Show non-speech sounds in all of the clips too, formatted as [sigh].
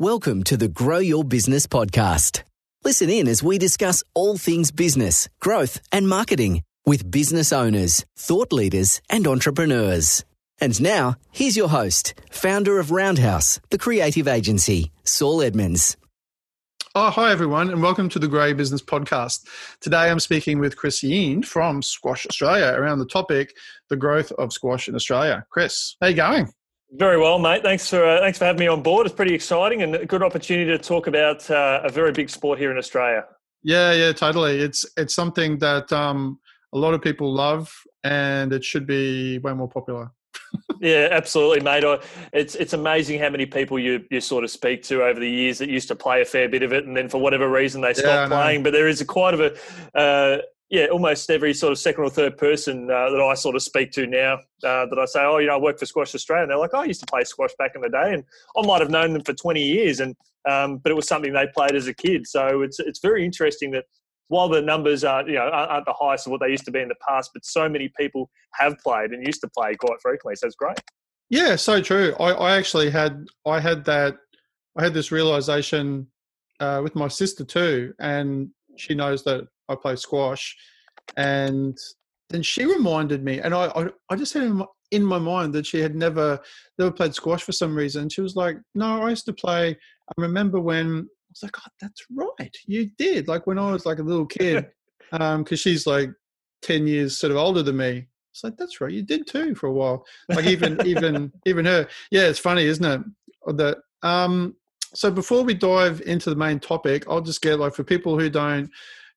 Welcome to the Grow Your Business podcast. Listen in as we discuss all things business, growth, and marketing with business owners, thought leaders, and entrepreneurs. And now, here's your host, founder of Roundhouse, the creative agency, Saul Edmonds. Oh, hi everyone, and welcome to the Grey Business Podcast. Today I'm speaking with Chris Yeen from Squash Australia around the topic, the growth of squash in Australia. Chris, how are you going? Very well, mate. Thanks for uh, thanks for having me on board. It's pretty exciting and a good opportunity to talk about uh, a very big sport here in Australia. Yeah, yeah, totally. It's it's something that um, a lot of people love, and it should be way more popular. [laughs] yeah, absolutely, mate. It's it's amazing how many people you you sort of speak to over the years that used to play a fair bit of it, and then for whatever reason they stopped yeah, playing. But there is a quite of a uh, yeah, almost every sort of second or third person uh, that I sort of speak to now uh, that I say, oh, you know, I work for Squash Australia, and they're like, oh, I used to play squash back in the day, and I might have known them for 20 years, and um, but it was something they played as a kid. So it's it's very interesting that while the numbers are you know aren't the highest of what they used to be in the past, but so many people have played and used to play quite frequently. So it's great. Yeah, so true. I, I actually had I had that I had this realization uh, with my sister too, and she knows that I play squash, and then she reminded me, and I, I, I just had in my, in my mind that she had never never played squash for some reason. She was like, "No, I used to play." I remember when I was like, "Oh, that's right, you did." Like when I was like a little kid, because [laughs] um, she's like ten years sort of older than me. It's like that's right, you did too for a while. Like even even [laughs] even her. Yeah, it's funny, isn't it? That um. So before we dive into the main topic, I'll just get like for people who don't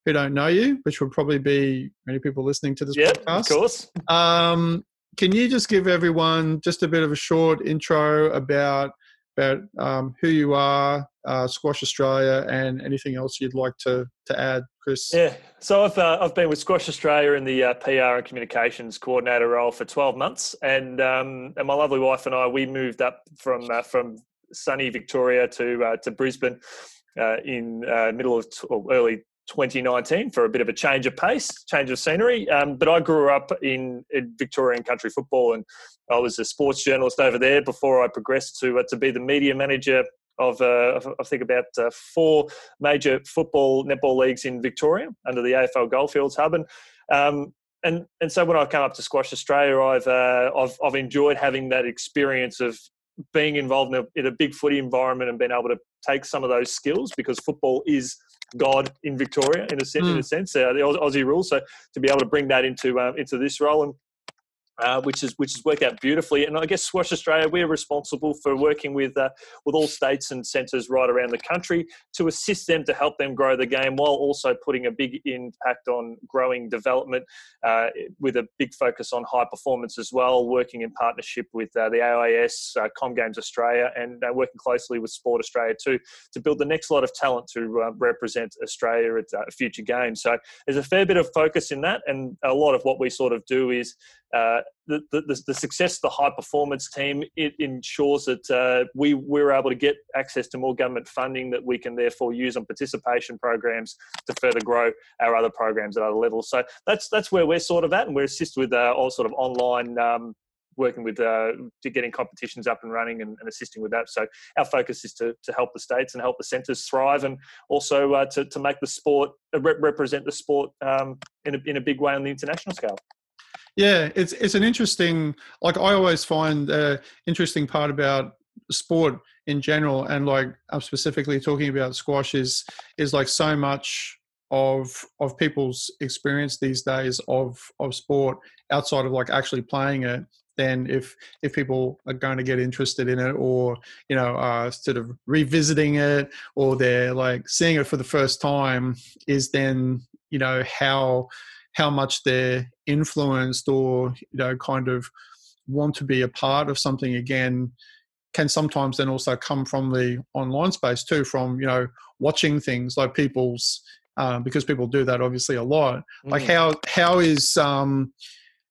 who don't know you, which would probably be many people listening to this yep, podcast. Of course. Um, can you just give everyone just a bit of a short intro about about um, who you are, uh, Squash Australia, and anything else you'd like to to add, Chris? Yeah, so I've uh, I've been with Squash Australia in the uh, PR and communications coordinator role for twelve months, and um, and my lovely wife and I we moved up from uh, from sunny Victoria to uh, to Brisbane. Uh, in uh, middle of t- early 2019 for a bit of a change of pace, change of scenery. Um, but I grew up in, in, Victorian country football, and I was a sports journalist over there before I progressed to uh, to be the media manager of uh, I think about uh, four major football netball leagues in Victoria under the AFL Goldfields hub, and um, and and so when I come up to Squash Australia, I've uh, I've I've enjoyed having that experience of being involved in a, in a big footy environment and being able to take some of those skills because football is God in Victoria in a, sense, mm. in a sense, uh, the Aussie rules. So to be able to bring that into um, into this role and uh, which is which has worked out beautifully. And I guess Squash Australia, we're responsible for working with uh, with all states and centres right around the country to assist them to help them grow the game, while also putting a big impact on growing development, uh, with a big focus on high performance as well. Working in partnership with uh, the AIS, uh, Com Games Australia, and uh, working closely with Sport Australia too to build the next lot of talent to represent Australia at future games. So there's a fair bit of focus in that, and a lot of what we sort of do is uh, the, the, the, success of the high performance team it ensures that uh, we we're able to get access to more government funding that we can therefore use on participation programs to further grow our other programs at other levels. So that's that's where we're sort of at, and we're assist with uh, all sort of online. Um, working with uh, to getting competitions up and running and, and, assisting with that. So our focus is to, to help the states and help the centres thrive, and also uh, to, to make the sport uh, represent the sport um, in a, in a big way on the international scale. Yeah, it's it's an interesting. Like I always find the interesting part about sport in general, and like I'm specifically talking about squash is is like so much of of people's experience these days of of sport outside of like actually playing it then if if people are going to get interested in it or you know uh, sort of revisiting it or they're like seeing it for the first time is then you know how how much they're influenced or you know kind of want to be a part of something again can sometimes then also come from the online space too from you know watching things like people's um, because people do that obviously a lot mm. like how how is um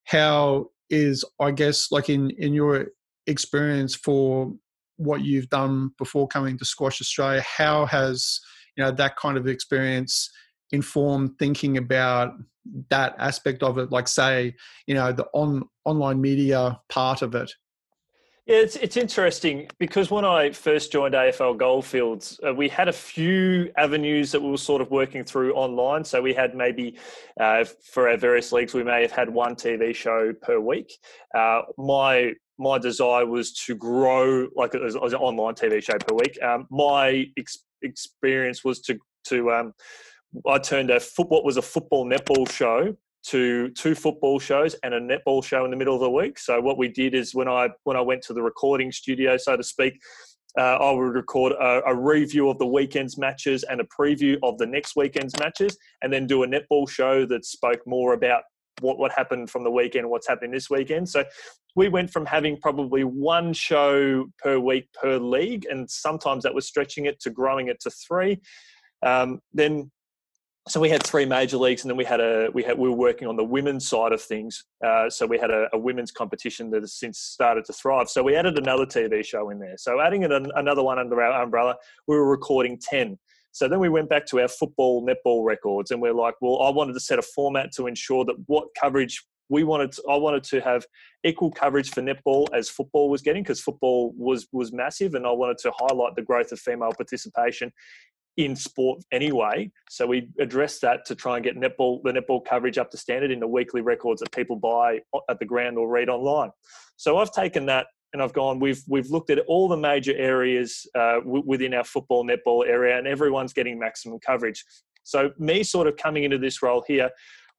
how is i guess like in in your experience for what you've done before coming to squash australia how has you know that kind of experience informed thinking about that aspect of it like say you know the on online media part of it Yeah, it's it's interesting because when I first joined AFL Goldfields, uh, we had a few avenues that we were sort of working through online. So we had maybe uh, for our various leagues, we may have had one TV show per week. Uh, my my desire was to grow like an online TV show per week. Um, my ex- experience was to to um, I turned a foot what was a football netball show to two football shows and a netball show in the middle of the week. So what we did is when I when I went to the recording studio, so to speak, uh, I would record a, a, review of the weekend's matches and a preview of the next weekend's matches, and then do a netball show that spoke more about what what happened from the weekend what's happening this weekend. So we went from having probably one show per week per league, and sometimes that was stretching it to growing it to three. Um, then so we had three major leagues, and then we had a we had we were working on the women's side of things. Uh, so we had a, a, women's competition that has since started to thrive. So we added another TV show in there. So adding an, another one under our umbrella, we were recording ten. So then we went back to our football netball records, and we're like, well, I wanted to set a format to ensure that what coverage we wanted. To, I wanted to have equal coverage for netball as football was getting because football was was massive, and I wanted to highlight the growth of female participation in sport anyway. So we addressed that to try and get netball the netball coverage up to standard in the weekly records that people buy at the ground or read online. So I've taken that and I've gone. We've we've looked at all the major areas uh, w- within our football netball area, and everyone's getting maximum coverage. So me sort of coming into this role here.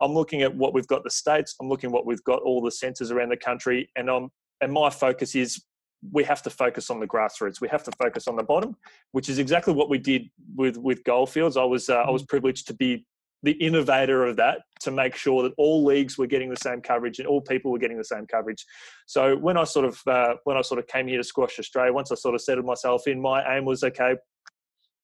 I'm looking at what we've got the states. I'm looking what we've got all the centres around the country, and I'm and my focus is we have to focus on the grassroots. We have to focus on the bottom, which is exactly what we did with with Goldfields. I was uh, I was mm. privileged to be the innovator of that to make sure that all leagues were getting the same coverage and all people were getting the same coverage. So when I sort of uh, when I sort of came here to Squash Australia, once I sort of settled myself in, my aim was okay.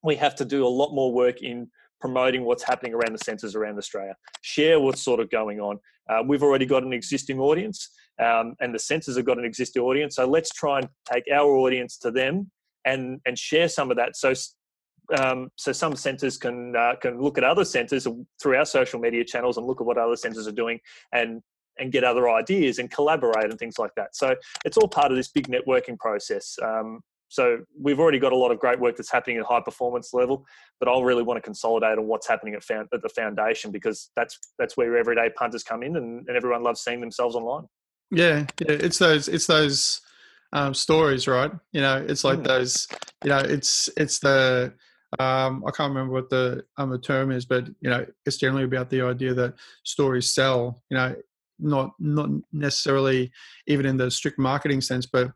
We have to do a lot more work in promoting what's happening around the centres around Australia. Share what's sort of going on. Uh, we've already got an existing audience um, and the centres have got an existing audience. So let's try and take our audience to them and and share some of that. So um, so some centres can uh, can look at other centres through our social media channels and look at what other centres are doing and and get other ideas and collaborate and things like that. So it's all part of this big networking process. Um, so we've already got a lot of great work that's happening at high performance level, but I'll really want to consolidate on what's happening at, found, at the foundation because that's that's where everyday punters come in and, and everyone loves seeing themselves online. Yeah, yeah, it's those it's those um, stories, right? You know, it's like mm. those. You know, it's it's the um, I can't remember what the um, the term is, but you know, it's generally about the idea that stories sell. You know, not not necessarily even in the strict marketing sense, but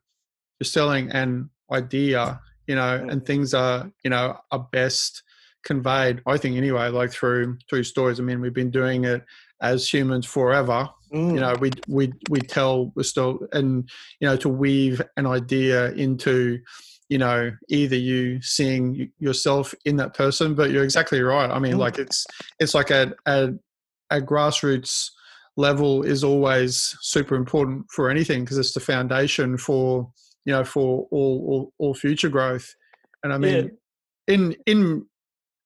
you're selling an idea. You know, mm. and things are you know are best conveyed. I think anyway, like through through stories. I mean, we've been doing it as humans forever Mm. You know, we we we tell we're still and you know to weave an idea into you know either you seeing yourself in that person, but you're exactly right. I mean, mm. like it's it's like a, a a grassroots level is always super important for anything because it's the foundation for you know for all all, all future growth. And I mean, yeah. in in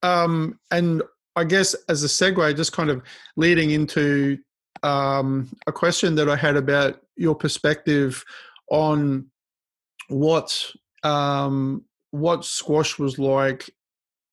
um and I guess as a segue, just kind of leading into um, a question that I had about your perspective on what um, what squash was like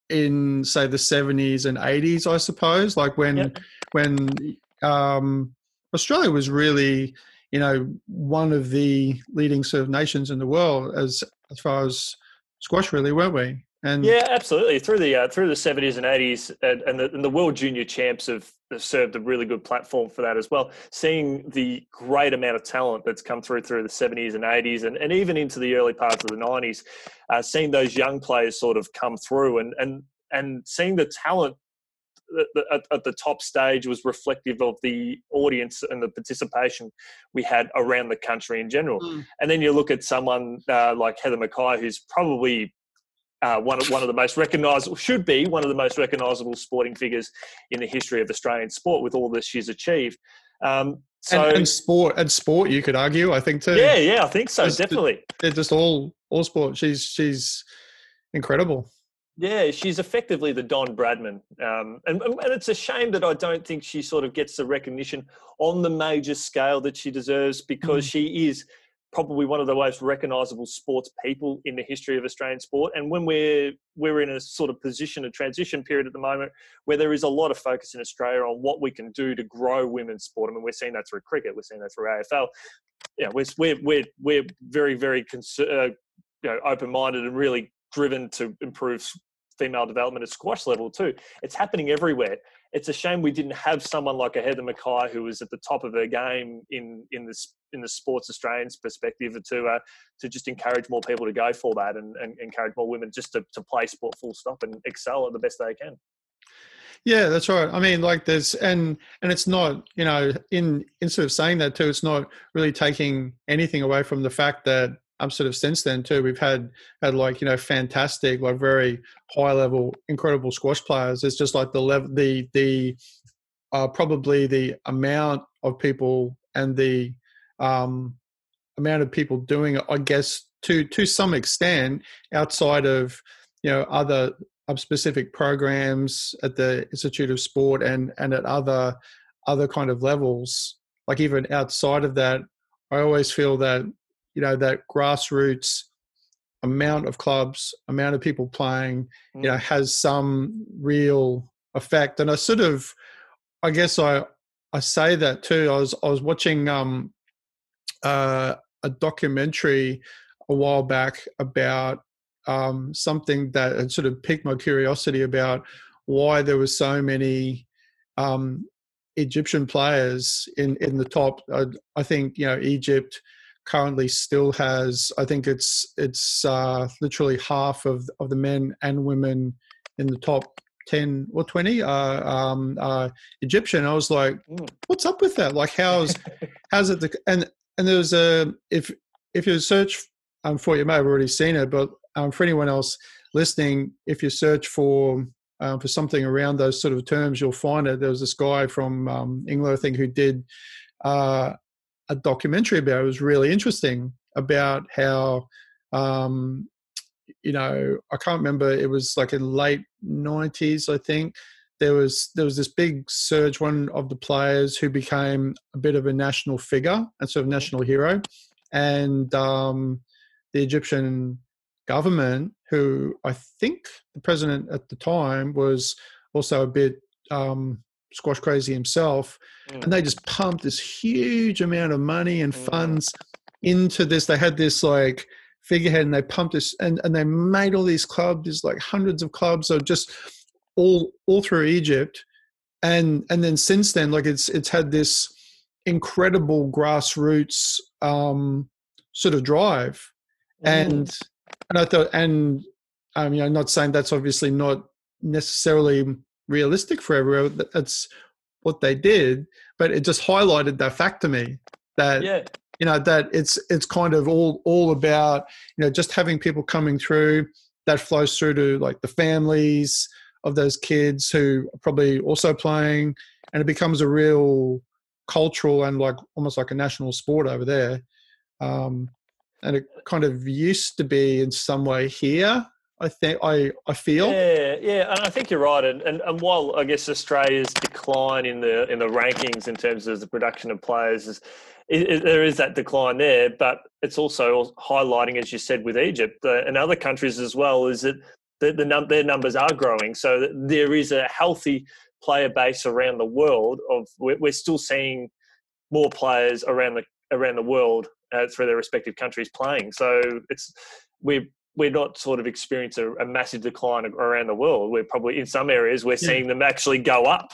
in say the 70s and 80s i suppose like when yep. when um, australia was really you know one of the leading sort of nations in the world as as far as squash really weren't we and yeah, absolutely. Through the uh, through the seventies and eighties, and, and, the, and the World Junior Champs have, have, served a really good platform for that as well. Seeing the great amount of talent that's come through through the seventies and eighties, and, and even into the early parts of the nineties, uh, seeing those young players sort of come through, and and and seeing the talent at, at, the top stage was reflective of the audience and the participation we had around the country in general. Mm. And then you look at someone uh, like Heather McKay, who's probably uh, one, of, one of the most recognisable, should be one of the most recognisable sporting figures in the history of Australian sport with all that she's achieved. Um, so, and, and, sport, and sport, you could argue, I think too. Yeah, yeah, I think so, definitely. They're just all all sport. She's she's incredible. Yeah, she's effectively the Don Bradman, um, and, and it's a shame that I don't think she sort of gets the recognition on the major scale that she deserves because mm. she is probably one of the most recognisable sports people in the history of Australian sport. And when we're we're in a sort of position, a transition period at the moment, where there is a lot of focus in Australia on what we can do to grow women's sport. I mean, we're seeing that through cricket, we're seeing that through AFL. Yeah, we're we're we're, we're very very uh, you know open minded and really driven to improve female development at squash level too. It's happening everywhere. It's a shame we didn't have someone like a Heather McKay who was at the top of her game in in this in the sports Australians perspective to uh, to just encourage more people to go for that and, and encourage more women just to, to play sport full stop and excel at the best they can. Yeah, that's right. I mean, like there's and and it's not you know in instead of saying that too, it's not really taking anything away from the fact that um, sort of since then too, we've had had like you know fantastic, like very high level, incredible squash players. It's just like the level, the the uh, probably the amount of people and the um, amount of people doing it. I guess to to some extent outside of you know other specific programs at the Institute of Sport and and at other other kind of levels. Like even outside of that, I always feel that you know that grassroots amount of clubs, amount of people playing, you know, mm. has some real effect. And I sort of, I guess I I say that too. I was I was watching um, uh, a documentary a while back about um, something that had sort of piqued my curiosity about why there were so many um, Egyptian players in in the top. I, I think you know Egypt currently still has i think it's it's uh, literally half of of the men and women in the top 10 or 20 uh, um, uh, egyptian. I was like mm. what's up with that? Like how's [laughs] how's it the, and and there's a if if you search um, for you may have already seen it but um, for anyone else listening if you search for um, for something around those sort of terms you'll find it. There was this guy from um, england i think who did uh, a documentary about. It was really interesting about how, um, you know, I can't remember. It was like in late '90s, I think. There was there was this big surge. One of the players who became a bit of a national figure and sort of national hero, and um, the Egyptian government, who I think the president at the time was also a bit um, squash crazy himself, mm. and they just pumped this huge amount of money and mm. funds into this. They had this like figurehead, and they pumped this, and and they made all these clubs, there's like hundreds of clubs, of just all all through Egypt, and and then since then, like it's it's had this incredible grassroots um, sort of drive, mm. and and I thought, and um, you know, not saying that's obviously not necessarily realistic for everyone. That's what they did, but it just highlighted that fact to me that yeah. you know that it's it's kind of all all about you know just having people coming through that flows through to like the families of those kids who are probably also playing, and it becomes a real cultural and like almost like a national sport over there. Um, and it kind of used to be in some way here I think I, I feel. Yeah, yeah, and I think you're right. And, and and while I guess Australia's decline in the in the rankings in terms of the production of players is, there is that decline there, but it's also highlighting, as you said, with Egypt uh, and other countries as well, is that the, the num- their numbers are growing. So there is a healthy player base around the world. Of we're, we're still seeing more players around the around the world uh, through their respective countries playing. So it's we're we're not sort of experiencing a, a, massive decline around the world. We're probably in some areas we're seeing them actually go up.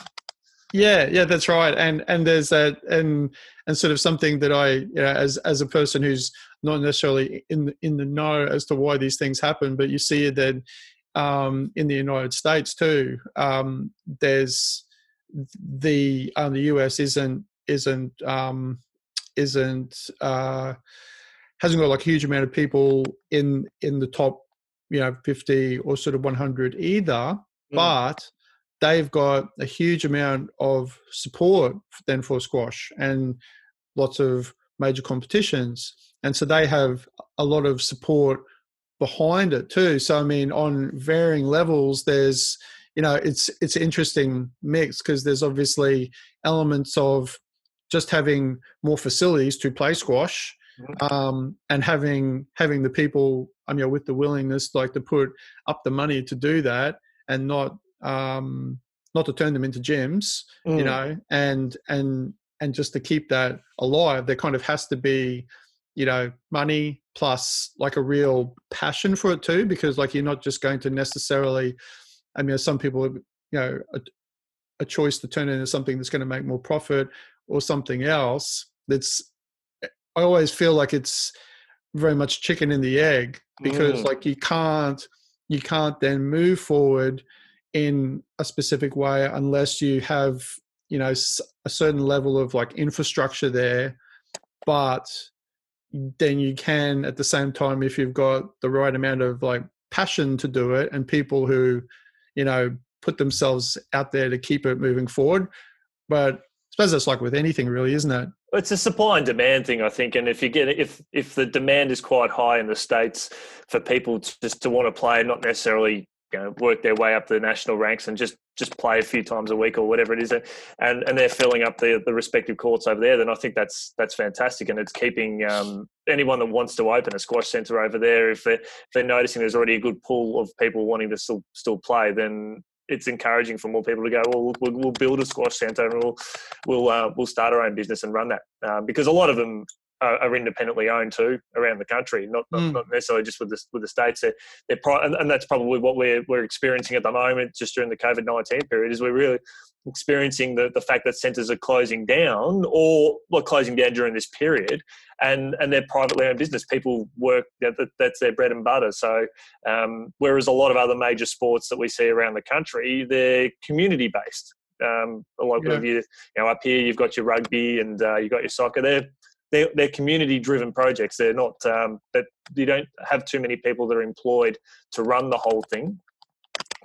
Yeah, yeah, that's right. And and there's that and and sort of something that I, you know, as as a person who's not necessarily in in the know as to why these things happen, but you see it that um, in the United States too. Um, there's the um, the US isn't isn't um, isn't uh, hasn't got like a huge amount of people in in the top you know 50 or sort of 100 either mm. but they've got a huge amount of support then for squash and lots of major competitions and so they have a lot of support behind it too so i mean on varying levels there's you know it's it's an interesting mix because there's obviously elements of just having more facilities to play squash. Um, and having having the people I mean with the willingness like to put up the money to do that and not um, not to turn them into gyms, mm. you know, and and and just to keep that alive, there kind of has to be, you know, money plus like a real passion for it too, because like you're not just going to necessarily. I mean, some people, you know, a, a choice to turn into something that's going to make more profit or something else. That's I always feel like it's very much chicken in the egg because mm. like you can't you can't then move forward in a specific way unless you have you know a certain level of like infrastructure there but then you can at the same time if you've got the right amount of like passion to do it and people who you know put themselves out there to keep it moving forward but I suppose that's like with anything really isn't it it's a supply and demand thing, I think. And if you get if if the demand is quite high in the states for people to, just to want to play, not necessarily you know, work their way up the national ranks and just just play a few times a week or whatever it is, and and they're filling up the the respective courts over there, then I think that's that's fantastic, and it's keeping um, anyone that wants to open a squash centre over there, if they're if they're noticing there's already a good pool of people wanting to still still play, then it's encouraging for more people to go. Well, we'll, we'll build a squash centre and we'll we'll uh, we'll start our own business and run that um, because a lot of them are, are, independently owned too around the country, not not, mm. not necessarily just with the with the states. They're, they're and, and, that's probably what we're we're experiencing at the moment, just during the COVID nineteen period, is we're really experiencing the, the fact that centres are closing down or well, closing down during this period and and they're privately owned business people work that, that's their bread and butter so um, whereas a lot of other major sports that we see around the country they're community based um, a lot yeah. of you you know up here you've got your rugby and uh, you've got your soccer they're they're, they're community driven projects. They're not um, that you don't have too many people that are employed to run the whole thing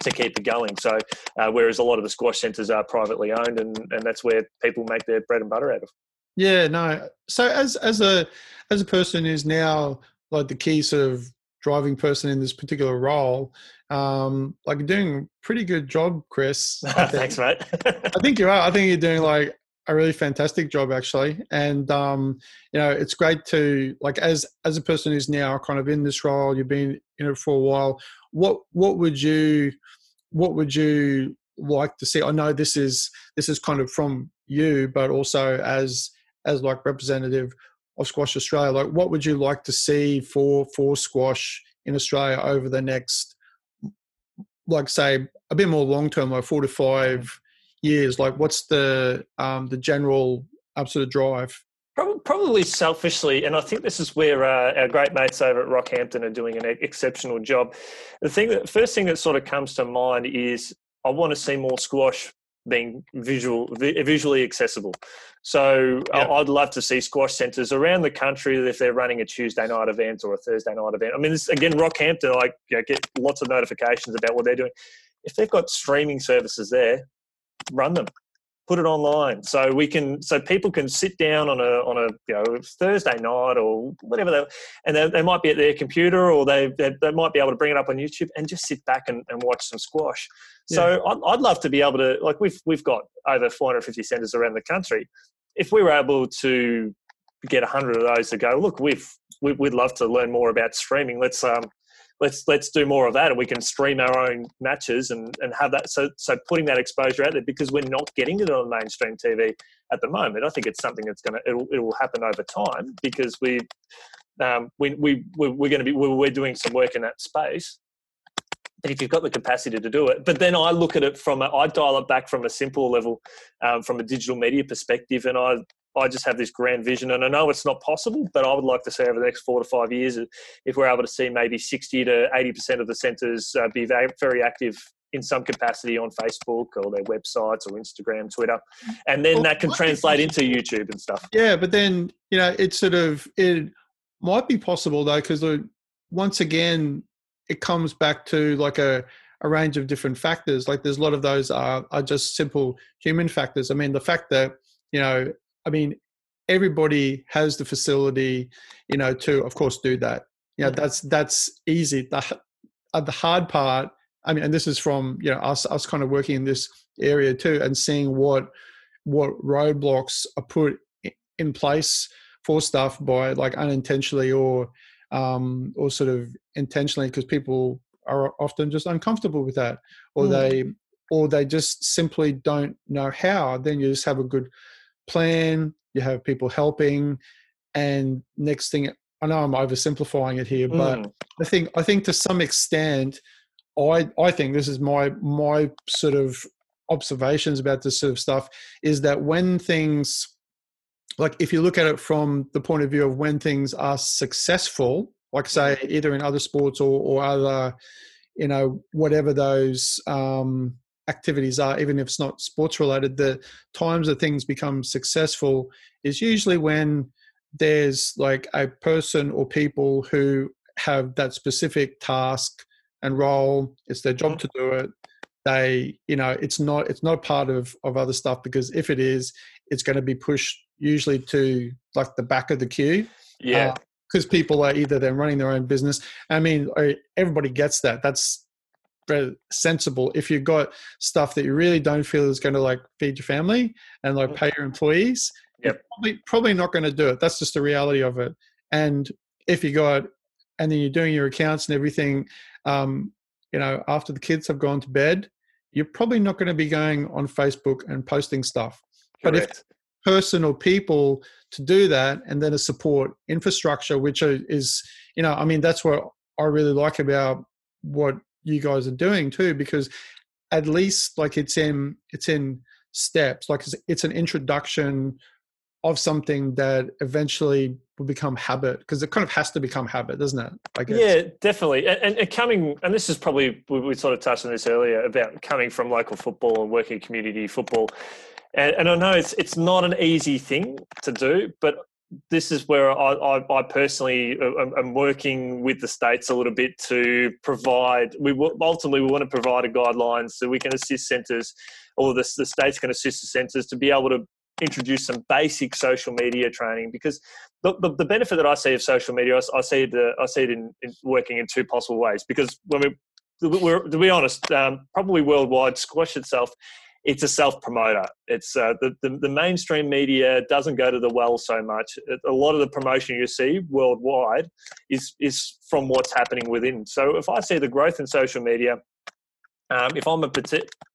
to keep it going. So, uh, whereas a lot of the squash centres are privately owned, and, and that's where people make their bread and butter out of. Yeah, no. So as as a as a person who's now like the key sort of driving person in this particular role, um, like doing a pretty good job, Chris. [laughs] Thanks, mate. I think you are. I think you're doing like a really fantastic job actually. And um, you know it's great to like as as a person who's now kind of in this role you've been in it for a while what what would you what would you like to see? I know this is this is kind of from you but also as as like representative of squash australia like what would you like to see for for squash in australia over the next like say a bit more long term like four to five years? Like, what's the um, the general um, sort of drive? Probably selfishly, and I think this is where uh, our great mates over at Rockhampton are doing an exceptional job. The thing that first thing that sort of comes to mind is I want to see more squash being visual visually accessible. So yep. I'd love to see squash centres around the country if they're running a Tuesday night event or a Thursday night event. I mean, this, again, Rockhampton, I you know, get lots of notifications about what they're doing. If they've got streaming services there, run them put it online so we can so people can sit down on a on a you know Thursday night or whatever they and they, they might be at their computer or they, they, they might be able to bring it up on YouTube and just sit back and, and watch some squash. So. I'd, I'd love to be able to like we've we've got over 450 centres around the country. If we were able to get 100 of those to go look we've we, would love to learn more about streaming let's um let's let's do more of that and we can stream our own matches and, and have that so so putting that exposure out there because we're not getting it on mainstream TV at the moment. I think it's something that's gonna it'll it will happen over time because we um, we we we're going to be we're doing some work in that space. But if you've got the capacity to do it, but then I look at it from a, I dial it back from a simple level, um, from a digital media perspective, and I I just have this grand vision, and I know it's not possible, but I would like to see over the next four to five years, if we're able to see maybe 60 to 80% of the centres uh, be very active in some capacity on Facebook or their websites or Instagram, Twitter, and then well, that can translate into YouTube and stuff. Yeah, but then you know it sort of it might be possible though because once again it comes back to like a a range of different factors. Like there's a lot of those are are just simple human factors. I mean, the fact that you know I mean, everybody has the facility, you know, to of course do that. You know, that's that's easy. The uh, the hard part, I mean, and this is from you know us us kind of working in this area too, and seeing what what roadblocks are put in place for stuff by like unintentionally or um, or sort of intentionally because people are often just uncomfortable with that or mm. they or they just simply don't know how then you just have a good plan you have people helping and next thing i know i'm oversimplifying it here but mm. i think i think to some extent i i think this is my my sort of observations about this sort of stuff is that when things like if you look at it from the point of view of when things are successful like say either in other sports or, or other you know whatever those um, activities are even if it's not sports related the times that things become successful is usually when there's like a person or people who have that specific task and role it's their job mm-hmm. to do it they you know it's not it's not a part of of other stuff because if it is it's going to be pushed usually to like the back of the queue yeah uh, because people are either they're running their own business. I mean, everybody gets that. That's sensible. If you've got stuff that you really don't feel is going to like feed your family and like pay your employees, yep. probably probably not going to do it. That's just the reality of it. And if you got and then you're doing your accounts and everything, um, you know, after the kids have gone to bed, you're probably not going to be going on Facebook and posting stuff. Correct. But if person or people to do that and then a support infrastructure which is you know i mean that's what i really like about what you guys are doing too because at least like it's in it's in steps like it's, it's an introduction of something that eventually will become habit because it kind of has to become habit doesn't it I guess. yeah definitely and, and, coming and this is probably we sort of touched on this earlier about coming from local football and working community football and, and I know it's it's not an easy thing to do, but this is where I, I, I personally am working with the states a little bit to provide. We ultimately we want to provide a guidelines so we can assist centres, or the, the states can assist the centres to be able to introduce some basic social media training because the, the, the benefit that I see of social media, I, I see uh, I see it in, in, working in two possible ways. Because when we, we're, to be honest, um, probably worldwide, squash itself it's a self promoter. It's uh, the, the, the mainstream media doesn't go to the well so much. A lot of the promotion you see worldwide is is from what's happening within. So if I see the growth in social media, um, if I'm a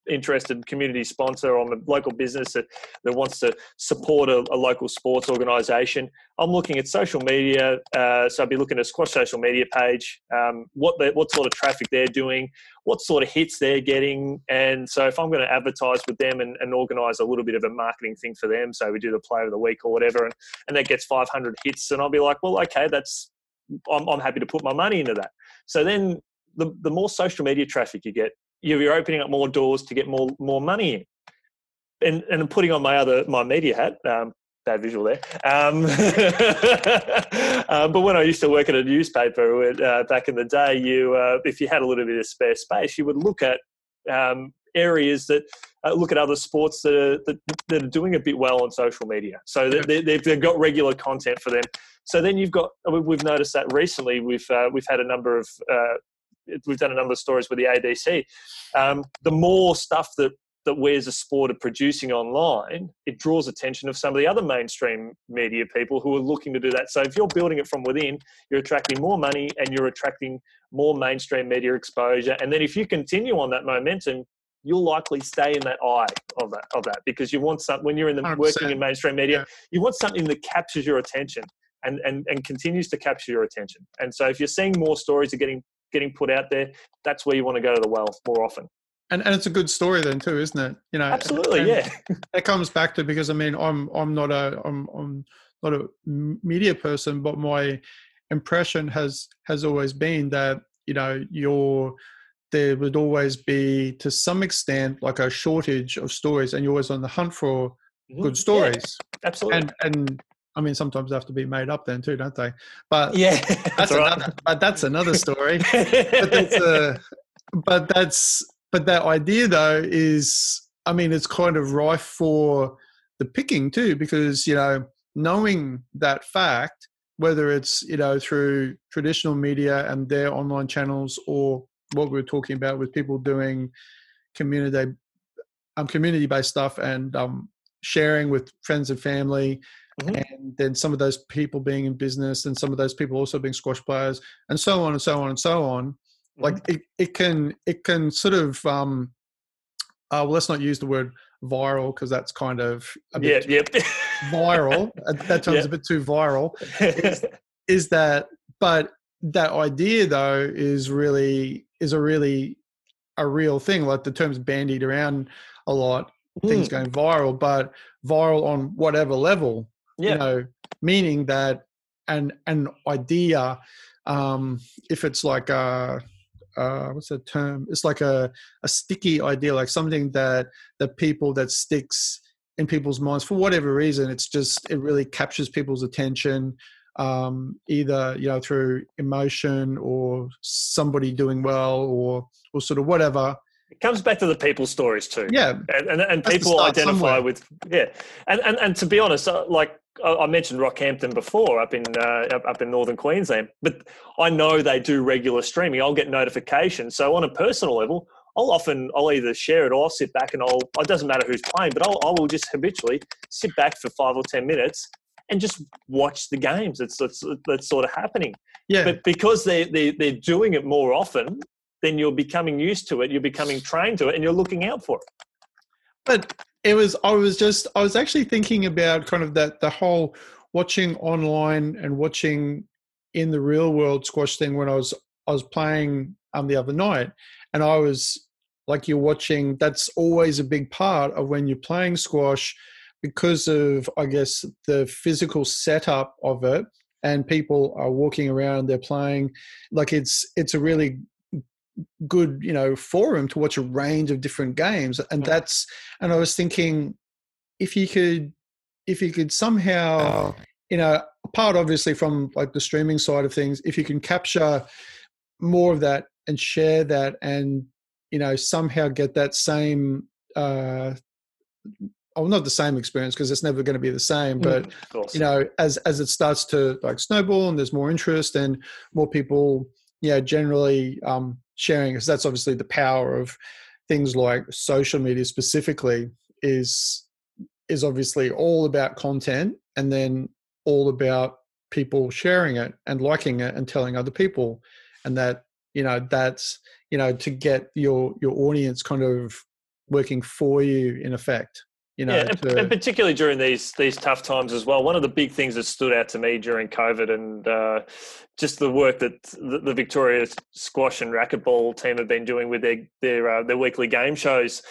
interested community sponsor, I'm a local business that, that wants to support a, a local sports organisation, I'm looking at social media. Uh, so I'd be looking at squash social media page, um, what the, what sort of traffic they're doing, what sort of hits they're getting, and so if I'm going to advertise with them and, and organise a little bit of a marketing thing for them, so we do the player of the week or whatever, and, and that gets 500 hits, and I'll be like, well, okay, that's I'm, I'm happy to put my money into that. So then the, the more social media traffic you get, you're opening up more doors to get more more money in. And and putting on my other my media hat, um, bad visual there. Um, [laughs] um, but when I used to work at a newspaper uh, back in the day, you uh, if you had a little bit of spare space, you would look at um, areas that uh, look at other sports that are that, that, are doing a bit well on social media. So they, they've, they've got regular content for them. So then you've got we've noticed that recently we've uh, we've had a number of uh, we've done a number of stories with the ABC. Um, the more stuff that that we as a sport are producing online, it draws attention of some of the other mainstream media people who are looking to do that. So if you're building it from within, you're attracting more money and you're attracting more mainstream media exposure. And then if you continue on that momentum, you'll likely stay in that eye of that of that because you want something when you're in the 100%. working in mainstream media, yeah. you want something that captures your attention. And, and, and continues to capture your attention. And so, if you're seeing more stories are getting getting put out there, that's where you want to go to the well more often. And, and it's a good story then too, isn't it? You know, absolutely, yeah. [laughs] That comes back to because I mean I'm I'm not a I'm, I'm not a media person, but my impression has has always been that you know your there would always be to some extent like a shortage of stories, and you're always on the hunt for mm-hmm. good stories. Yeah, absolutely. And and I mean, sometimes they have to be made up then too, don't they? But yeah, [laughs] that's, another. But that's another story. [laughs] but that's uh, but that's but that idea though is, I mean, it's kind of rife for the picking too, because you know, knowing that fact, whether it's you know through traditional media and their online channels, or what we are talking about with people doing community um, community based stuff and um, sharing with friends and family mm-hmm. and then some of those people being in business and some of those people also being squash players and so on and so on and so on mm-hmm. like it, it can it can sort of um uh, well let's not use the word viral because that's kind of a bit yeah, yep. viral [laughs] that term's yep. a bit too viral is, [laughs] is that but that idea though is really is a really a real thing like the term's bandied around a lot mm. things going viral but viral on whatever level yeah. you know meaning that an an idea um if it's like a uh, what's that term? It's like a, a sticky idea, like something that the people that sticks in people's minds for whatever reason. It's just it really captures people's attention, um, either you know through emotion or somebody doing well or or sort of whatever. It comes back to the people stories too. Yeah, and and, and people identify somewhere. with yeah, and, and and to be honest, uh, like I mentioned Rockhampton before, up in uh, up in northern Queensland, but I know they do regular streaming. I'll get notifications. So on a personal level, I'll often I'll either share it or I'll sit back and I'll. It doesn't matter who's playing, but I'll, I will just habitually sit back for five or ten minutes and just watch the games. It's that's that's sort of happening. Yeah. But because they they they're doing it more often, then you're becoming used to it. You're becoming trained to it, and you're looking out for it. But it was i was just i was actually thinking about kind of that the whole watching online and watching in the real world squash thing when i was i was playing um the other night and i was like you're watching that's always a big part of when you're playing squash because of i guess the physical setup of it and people are walking around they're playing like it's it's a really good you know forum to watch a range of different games and that's and i was thinking if you could if you could somehow oh. you know apart obviously from like the streaming side of things if you can capture more of that and share that and you know somehow get that same uh well not the same experience because it's never going to be the same but mm, you know as as it starts to like snowball and there's more interest and more people you know generally um sharing because that's obviously the power of things like social media specifically is is obviously all about content and then all about people sharing it and liking it and telling other people. And that you know that's you know to get your your audience kind of working for you in effect you know, yeah, to... and, particularly during these these tough times as well. One of the big things that stood out to me during COVID and uh, just the work that the, the, Victoria squash and racquetball team have been doing with their their uh, their weekly game shows.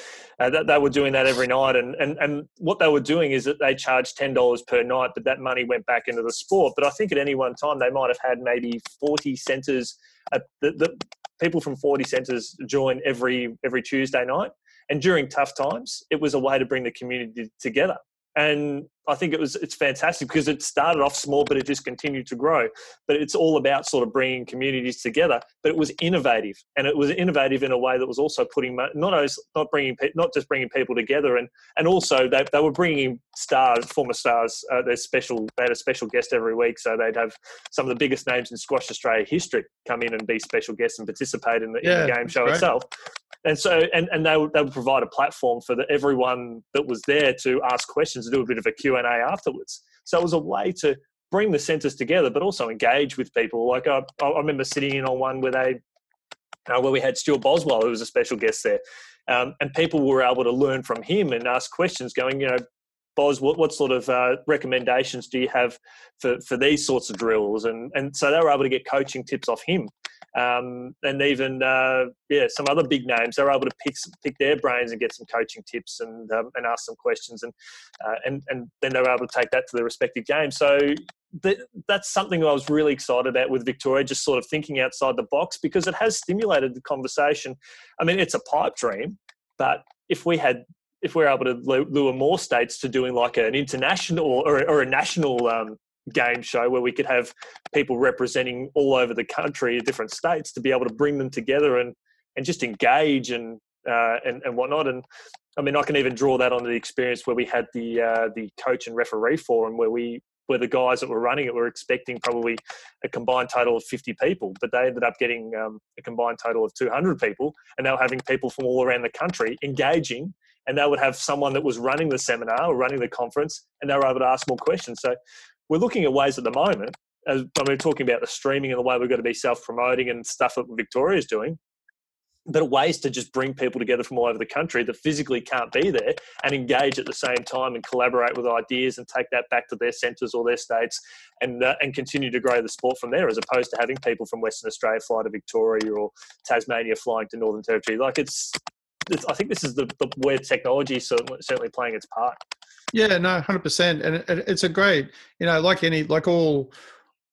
Uh, that they were doing that every night, and, and and what they were doing is that they charged ten dollars per night, but that money went back into the sport. But I think at any one time they might have had maybe forty centres. the, the people from forty centres join every every Tuesday night and during tough times, it was a way to bring the community together. And I think it was it's fantastic because it started off small, but it just continued to grow. But it's all about sort of bringing communities together. But it was innovative, and it was innovative in a way that was also putting not as not bringing not just bringing people together, and and also they, they were bringing stars, former stars. Uh, their special they had a special guest every week, so they'd have some of the biggest names in squash Australia history come in and be special guests and participate in the, yeah, in the game show itself and so and, and they, would, they would provide a platform for the, everyone that was there to ask questions and do a bit of a q&a afterwards. So it was a way to bring the centres together but also engage with people. Like i, I remember sitting in on one where they uh, where we had stewart boswell who was a special guest there. Um, and people were able to learn from him and ask questions going you know Boz, what, what sort of uh, recommendations do you have for, for these sorts of drills? And, and so they were able to get coaching tips off him um, and even uh, yeah, some other big names. They're able to pick pick their brains and get some coaching tips and um, and ask some questions, and uh, and and then they're able to take that to their respective games. So th- that's something I was really excited about with Victoria, just sort of thinking outside the box because it has stimulated the conversation. I mean, it's a pipe dream, but if we had if we're able to lure more states to doing like an international or, or a national um, game show where we could have people representing all over the country, different states, to be able to bring them together and and just engage and uh, and and whatnot. And I mean, I can even draw that on the experience where we had the uh, the coach and referee forum where we where the guys that were running it were expecting probably a combined total of 50 people, but they ended up getting um, a combined total of 200 people, and they were having people from all around the country engaging and they would have someone that was running the seminar or running the conference, and they were able to ask more questions. So we're looking at ways at the moment. As when we're talking about the streaming and the way we've got to be self-promoting and stuff that Victoria is doing, but ways to just bring people together from all over the country that physically can't be there and engage at the same time and collaborate with ideas and take that back to their centres or their states and uh, and continue to grow the sport from there as opposed to having people from Western Australia fly to Victoria or Tasmania flying to Northern Territory like it's, it's I think this is the, the where technology is certainly, certainly playing its part yeah no 100% and it, it's a great you know like any like all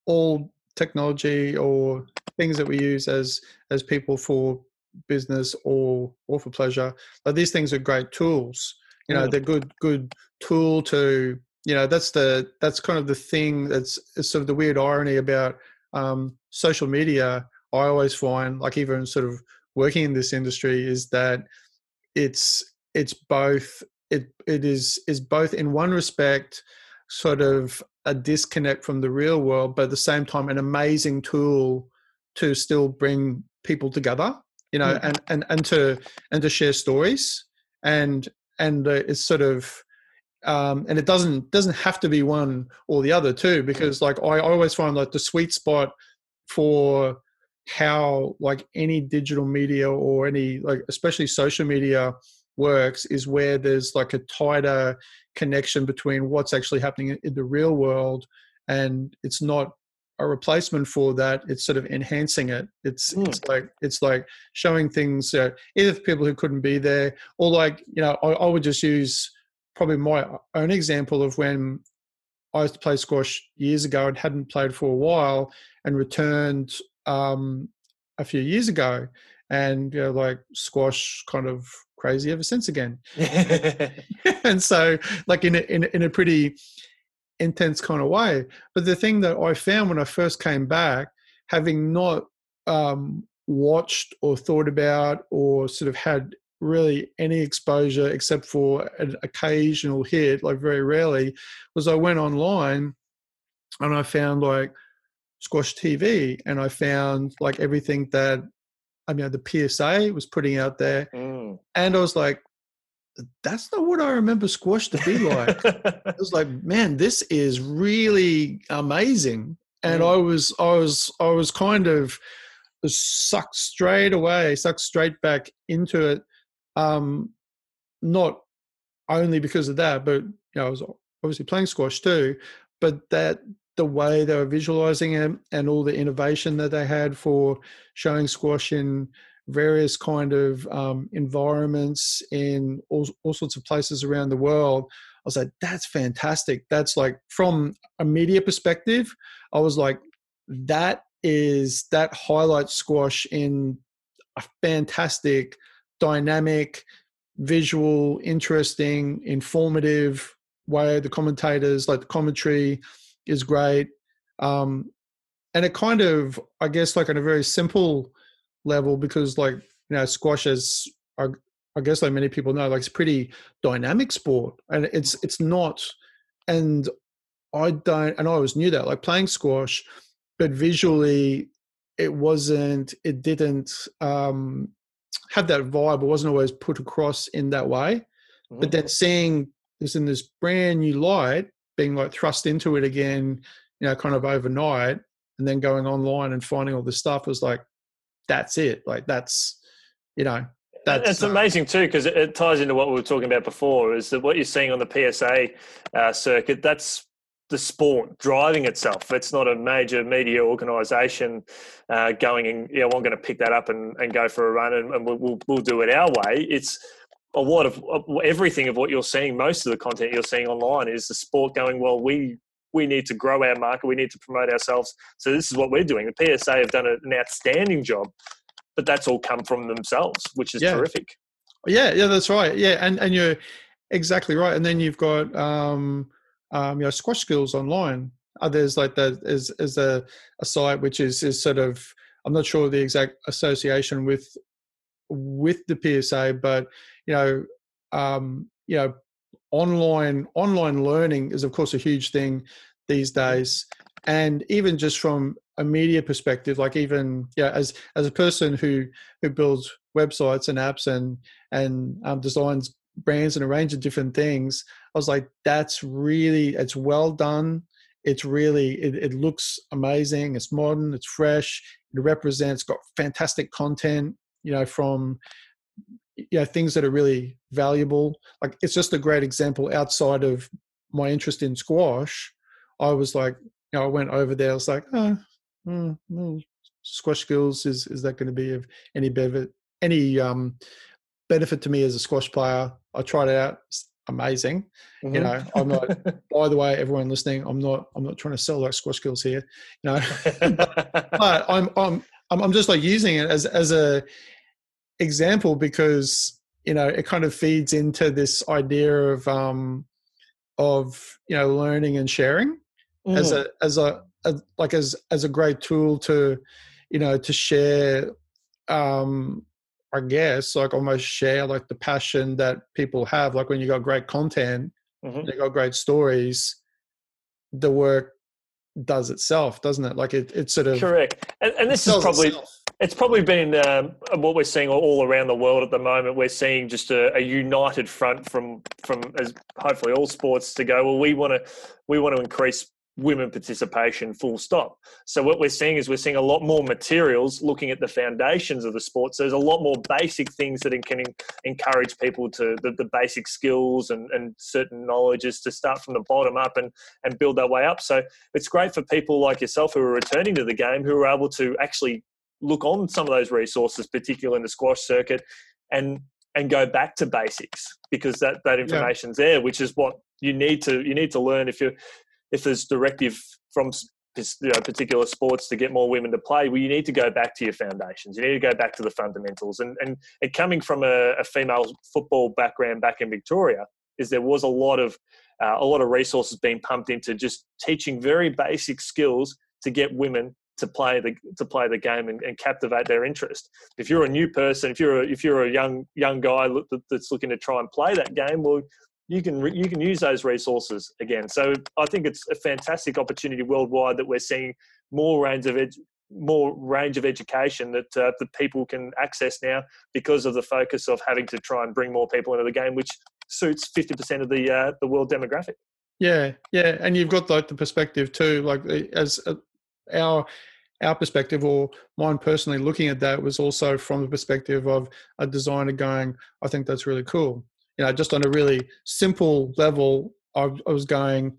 all technology or things that we use as as people for business or or for pleasure Like these things are great tools you know mm. they're good good tool to you know that's the that's kind of the thing that's sort of the weird irony about um, social media i always find like even sort of working in this industry is that it's it's both it it is is both in one respect sort of a disconnect from the real world but at the same time an amazing tool to still bring people together you know, mm. and, and, and to and to share stories and and uh, it's sort of um, and it doesn't doesn't have to be one or the other too because like I, I always find like the sweet spot for how like any digital media or any like especially social media works is where there's like a tighter connection between what's actually happening in the real world and it's not a replacement for that it's sort of enhancing it it's mm. it's like it's like showing things uh, either for people who couldn't be there or like you know I, I, would just use probably my own example of when i used to play squash years ago and hadn't played for a while and returned um, a few years ago and you know like squash kind of crazy ever since again [laughs] [laughs] and so like in a, in, in a pretty intense kind of way. But the thing that I found when I first came back, having not um, watched or thought about or sort of had really any exposure except for an occasional hit, like very rarely, was I went online and I found like Squash TV and I found like everything that I mean the PSA was putting out there. Mm. And I was like, that's not what I remember squash to be like. I was like, [laughs] man, this is really amazing. And mm. I was, I was, I was kind of sucked straight away, sucked straight back into it. Um, not only because of that, but you know, I was obviously playing squash too. But that the way they were visualizing it and all the innovation that they had for showing squash in various kind of um, environments in all, all sorts of places around the world i was like that's fantastic. That's like from a media perspective i was like that is that highlights squash in a fantastic dynamic visual interesting informative way. The commentators like the commentary is great um, and it kind of i guess like on a very simple level because like you know squash is I, I guess like many people know like it's pretty dynamic sport and it's it's not and I don't and I always knew that like playing squash but visually it wasn't it didn't um have that vibe it wasn't always put across in that way mm-hmm. but then seeing this in this brand new light being like thrust into it again you know kind of overnight and then going online and finding all this stuff was like that's it. Like that's, you know, that's it's amazing too because it, it, ties into what we were talking about before. Is that what you're seeing on the PSA uh, circuit? That's the sport driving itself. It's not a major media organisation uh, going and yeah, know, I'm going to pick that up and, and go for a run and, and we'll, we'll, we'll do it our way. It's a lot of, everything of what you're seeing. Most of the content you're seeing online is the sport going well. We we need to grow our market, we need to promote ourselves. So this is what we're doing. The PSA have done an outstanding job, but that's all come from themselves, which is yeah. terrific. Yeah, yeah, that's right. Yeah, and and you're exactly right. And then you've got um, um, you know squash skills online. There's like that is is a, a site which is is sort of I'm not sure the exact association with with the PSA, but you know um, you know online online learning is of course a huge thing these days and even just from a media perspective like even yeah as as a person who who builds websites and apps and and um, designs brands and a range of different things. I was like, that's really, it's well done. It's really, it, it looks amazing. It's modern, it's fresh, it represents, got fantastic content, you know, from, you know, things that are really valuable. Like it's just a great example outside of my interest in squash. I was like, you know, I went over there. I was like, oh, mm, mm, squash skills is is that going to be of any benefit any um benefit to me as a squash player i tried it out it's amazing mm-hmm. you know i'm not by the way everyone listening i'm not i'm not trying to sell like squash skills here you know [laughs] but, but I'm, I'm i'm just like using it as as a example because you know it kind of feeds into this idea of um of you know learning and sharing mm. as a as a, a like as as a great tool to you know to share um i guess like almost share like the passion that people have like when you got great content mm-hmm. you got great stories the work does itself doesn't it like it, it's sort of correct and, and this is probably itself. It's probably been um, what we're seeing all around the world at the moment. We're seeing just a, a united front from from as hopefully all sports to go well we want to we want to increase women participation full stop. So what we're seeing is we're seeing a lot more materials looking at the foundations of the sport. So there's a lot more basic things that can encourage people to the, the basic skills and, and certain knowledges to start from the bottom up and, and build their way up. So it's great for people like yourself who are returning to the game who are able to actually look on some of those resources particularly in the squash circuit and and go back to basics because that that information's yeah. there which is what you need to you need to learn if you're if there's directive from you know, particular sports to get more women to play, well, you need to go back to your foundations. You need to go back to the fundamentals. And and, and coming from a, a female football background back in Victoria, is there was a lot of uh, a lot of resources being pumped into just teaching very basic skills to get women to play the to play the game and, and, captivate their interest. If you're a new person, if you're a, if you're a young young guy that's looking to try and play that game, well, you can you can use those resources again. So I think it's a fantastic opportunity worldwide that we're seeing more range of ed- more range of education that uh, that people can access now because of the focus of having to try and bring more people into the game, which suits fifty percent of the uh, the world demographic. Yeah, yeah, and you've got like the perspective too, like as uh, our our perspective or mine personally looking at that was also from the perspective of a designer going, I think that's really cool you know, just on a really simple level, I, I was going,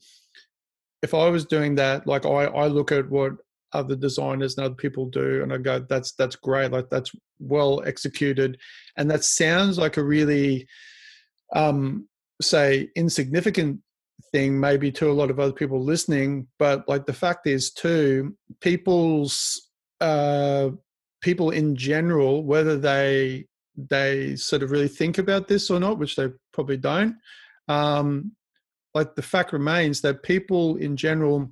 if I was doing that, like I, I look at what other designers and other people do and I go, that's, that's great. Like that's well executed. And that sounds like a really, um, say insignificant thing maybe to a lot of other people listening but like the fact is too people's uh people in general whether they they sort of really think about this or not, which they probably don't. Um, like the fact remains that people in general,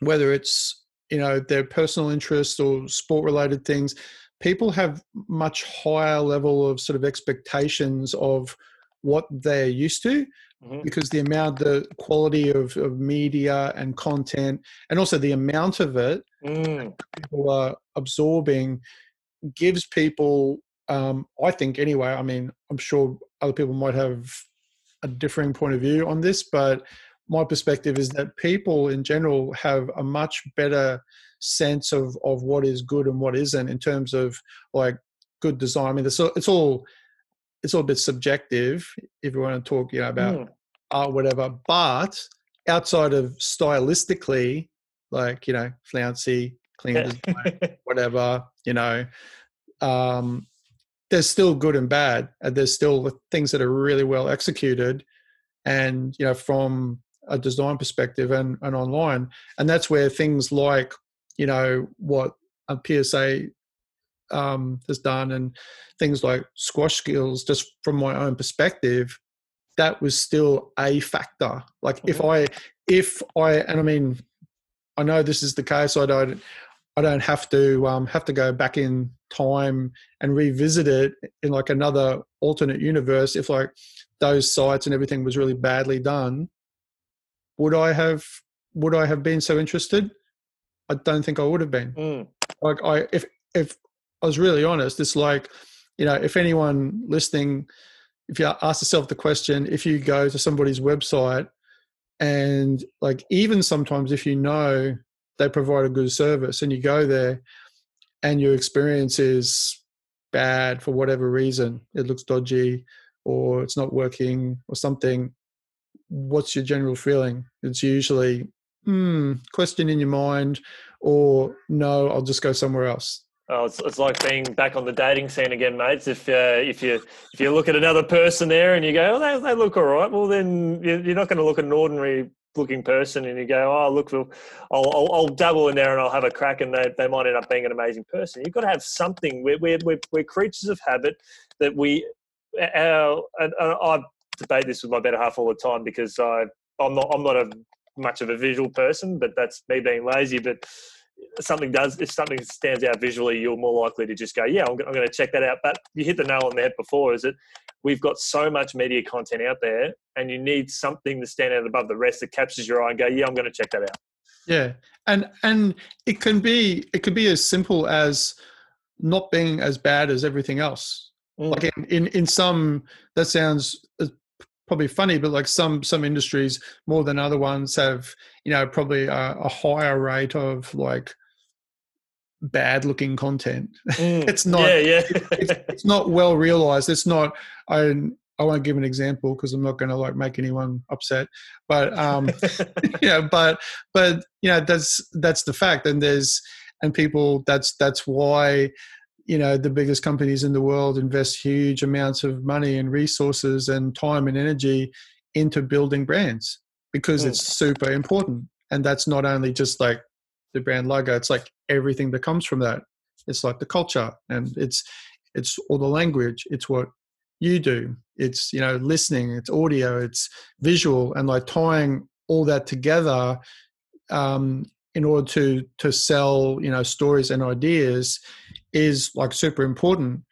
whether it's you know their personal interests or sport related things, people have much higher level of sort of expectations of what they're used to mm-hmm. because the amount the quality of, of media and content and also the amount of it mm. people are absorbing gives people um, I think anyway. I mean, I'm sure other people might have a differing point of view on this, but my perspective is that people in general have a much better sense of of what is good and what isn't in terms of like good design. I mean, it's all it's all, it's all a bit subjective if you want to talk, you know, about mm. art, whatever. But outside of stylistically, like you know, flouncy, clean [laughs] whatever, you know, um, there's still good and bad and there's still things that are really well executed and you know from a design perspective and, and online and that's where things like you know what a psa um, has done and things like squash skills just from my own perspective that was still a factor like mm-hmm. if i if i and i mean i know this is the case i don't I don't have to um, have to go back in time and revisit it in like another alternate universe. If like those sites and everything was really badly done, would I have would I have been so interested? I don't think I would have been. Mm. Like I if if I was really honest, it's like you know if anyone listening if you ask yourself the question, if you go to somebody's website and like even sometimes if you know they provide a good service and you go there and your experience is bad for whatever reason, it looks dodgy or it's not working or something, what's your general feeling? It's usually hmm, question in your mind or no, I'll just go somewhere else. Oh, it's, it's like being back on the dating scene again, mates. If uh, if you if you look at another person there and you go, oh, they, they look all right, well then you're not going to look at an ordinary looking person and you go, oh look, I'll, I'll, I'll dabble in there and I'll have a crack, and they, they might end up being an amazing person. You've got to have something. We're we're we're, we're creatures of habit that we. Our, and, and I debate this with my better half all the time because I I'm not I'm not a much of a visual person, but that's me being lazy. But something does if something stands out visually you're more likely to just go yeah i'm, I'm going to check that out. But you hit the nail on the head before is that we've got so much media content out there and you need something to stand out above the rest that captures your eye and go yeah i'm going to check that out. Yeah. And and it can be it could be as simple as not being as bad as everything else. Mm. like in, in in some that sounds uh, probably funny, but like some some industries more than other ones have you know probably a, a higher rate of like bad looking content. Mm. [laughs] it's not yeah, yeah. it's, it's, not well realized. It's not I I won't give an example because I'm not going to like make anyone upset. But um [laughs] [laughs] yeah, but but you know that's that's the fact and there's and people that's that's why you know the biggest companies in the world invest huge amounts of money and resources and time and energy into building brands because mm. it's super important and that's not only just like the brand logo it's like everything that comes from that. It's like the culture and it's it's all the language it's what you do. It's you know listening it's audio it's visual and like tying all that together um, in order to to sell you know stories and ideas is like super important.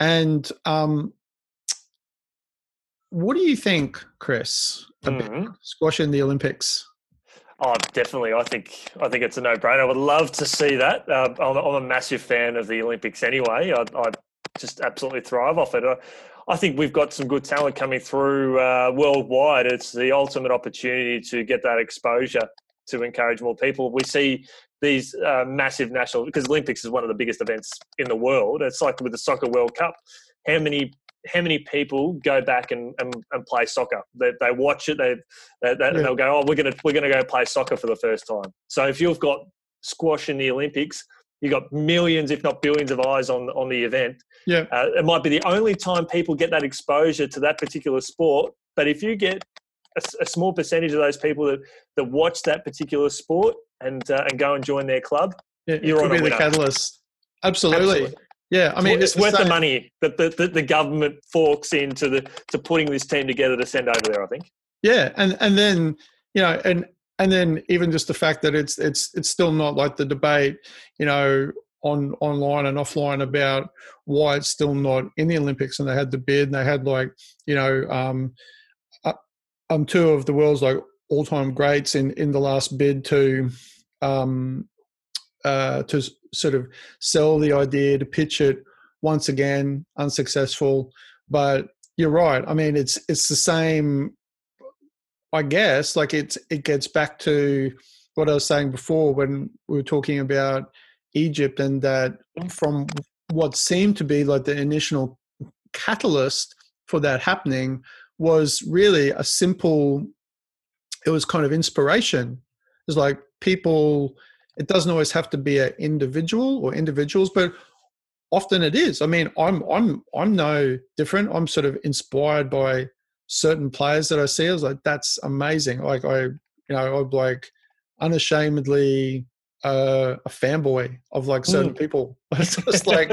And um what do you think chris about mm-hmm. squash in the olympics Oh, definitely. I think I think it's a no-brainer. I would love to see that. Uh, I'm, I'm, a massive fan of the Olympics anyway. I, I just absolutely thrive off it. I, I, think we've got some good talent coming through uh, worldwide. It's the ultimate opportunity to get that exposure to encourage more people. We see these uh, massive national because Olympics is one of the biggest events in the world. It's like with the Soccer World Cup. How many how many people go back and, and, and play soccer? They, they watch it, they, they, they yeah. they'll go, oh, we're gonna we're gonna go play soccer for the first time. So if you've got squash in the Olympics, you've got millions, if not billions, of eyes on on the event. Yeah, uh, it might be the only time people get that exposure to that particular sport. But if you get a, a, small percentage of those people that, that watch that particular sport and uh, and go and join their club, yeah, you're on be the catalyst. Absolutely. Absolutely. Yeah, I mean, it's, it's worth the money that the, the, the, government forks into the to putting this team together to send over there. I think. Yeah, and and then you know, and and then even just the fact that it's it's it's still not like the debate, you know, on online and offline about why it's still not in the Olympics. And they had the bid, and they had like you know, um, um, two of the world's like all-time greats in in the last bid to um, uh, to sort of sell the idea to pitch it once again unsuccessful. But you're right i mean it's it's the same i guess like it's it gets back to what i was saying before when we were talking about egypt and that from what seemed to be like the initial catalyst for that happening was really a simple it was kind of inspiration. It's like people it doesn't always have to be an individual or individuals but often it is. I mean i'm i'm i'm no different. I'm sort of inspired by certain players that i see. I was like that's amazing. Like i you know i'm like unashamedly uh, a fanboy of like certain mm. people. [laughs] It's just like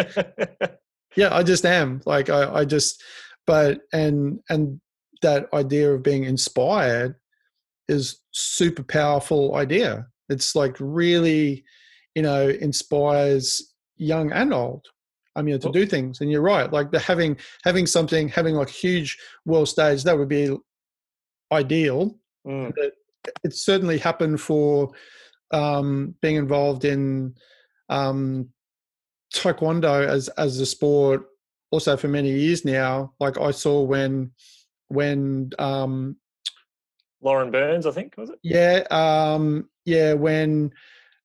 [laughs] yeah i just am. Like I, I just but and and that idea of being inspired is super powerful idea it's like really you know inspires young and old i mean to do things and you're right like the having having something having like huge world stage that would be ideal mm. it certainly happened for um, being involved in um, taekwondo as as a sport also for many years now, like I saw when when um, Lauren Burns, I think was it? Yeah, um, yeah. When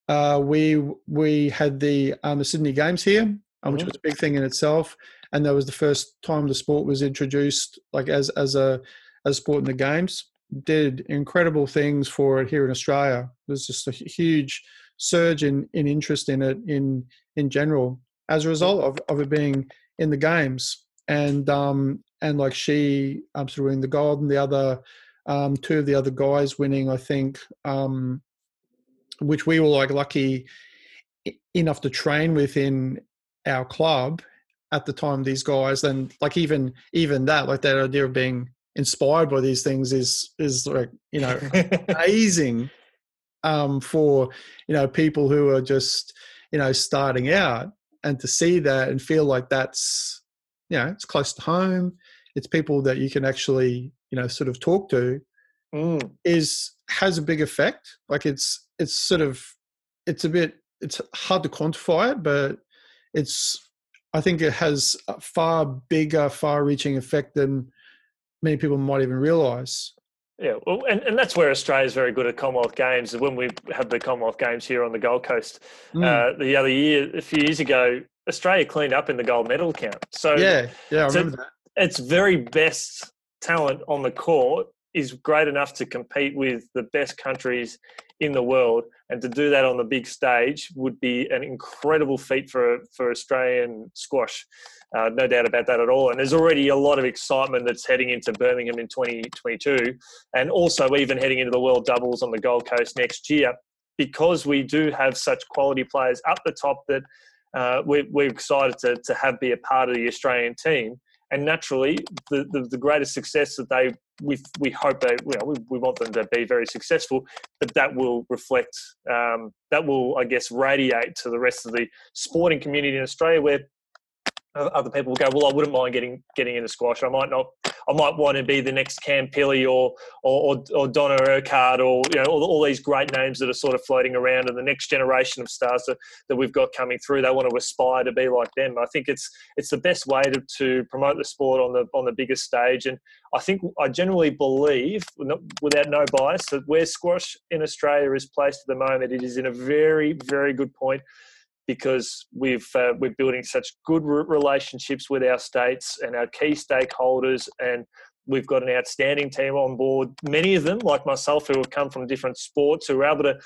uh, we we had the um, the Sydney Games here, mm-hmm. which was a big thing in itself, and that was the first time the sport was introduced, like as as a as a sport in the games. Did incredible things for it here in Australia. There's just a huge surge in, in interest in it in in general as a result of, of it being in the games and um and like she um sort of winning the gold and the other um two of the other guys winning I think um which we were like lucky enough to train within our club at the time these guys and like even even that like that idea of being inspired by these things is is like you know amazing [laughs] um for you know people who are just you know starting out and to see that and feel like that's you know it's close to home. It's people that you can actually you know sort of talk to mm. is has a big effect like it's it's sort of it's a bit it's hard to quantify it but it's i think it has a far bigger far reaching effect than many people might even realize yeah, well, and, and that's where Australia is very good at Commonwealth Games. When we had the Commonwealth Games here on the Gold Coast mm. uh, the other year, a few years ago, Australia cleaned up in the gold medal count. So yeah, yeah, I remember that. Its very best talent on the court is great enough to compete with the best countries in the world, and to do that on the big stage would be an incredible feat for for Australian squash. Uh, no doubt about that at all. And there's already a lot of excitement that's heading into Birmingham in 2022, and also even heading into the World Doubles on the Gold Coast next year, because we do have such quality players up the top that uh, we're, we're, excited to, to have be a part of the Australian team. And naturally, the, the, the greatest success that they we we hope they we, we want them to be very successful, but that will reflect um, that will I guess radiate to the rest of the sporting community in Australia where other people will go, well, I wouldn't mind getting getting into squash. I might not. I might want to be the next Cam Pilley or or, or, Donna Urquhart or you know all, all, these great names that are sort of floating around, and the next generation of stars that, that we've got coming through. They want to aspire to be like them. I think it's it's the best way to, to promote the sport on the on the biggest stage. And I think I generally believe, without no bias, that where squash in Australia is placed at the moment, it is in a very very good point because we've uh, we're building such good relationships with our states and our key stakeholders and we've got an outstanding team on board. Many of them like myself who have come from different sports who are able to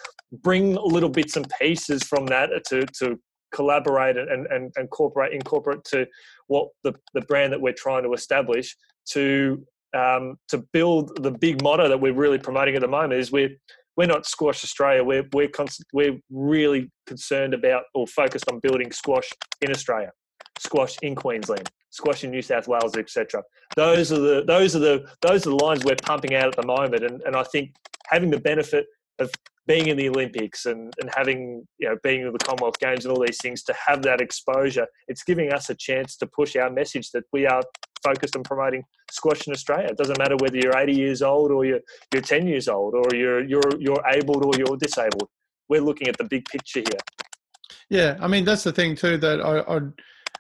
bring little bits and pieces from that to, to collaborate and, and, and incorporate incorporate to what the, the brand that we're trying to establish to um, to build the big motto that we're really promoting at the moment is we're we're not Squash Australia. We're we're we're really concerned about or focused on building squash in Australia, squash in Queensland, squash in New South Wales, etc. Those are the those are the those are the lines we're pumping out at the moment, and and I think having the benefit of being in the Olympics and, and having, you know, being in the Commonwealth Games and all these things, to have that exposure, it's giving us a chance to push our message that we are focused on promoting squash in Australia. It doesn't matter whether you're 80 years old or you're, you're 10 years old or you're, you're, you're able or you're disabled. We're looking at the big picture here. Yeah, I mean, that's the thing too that I, I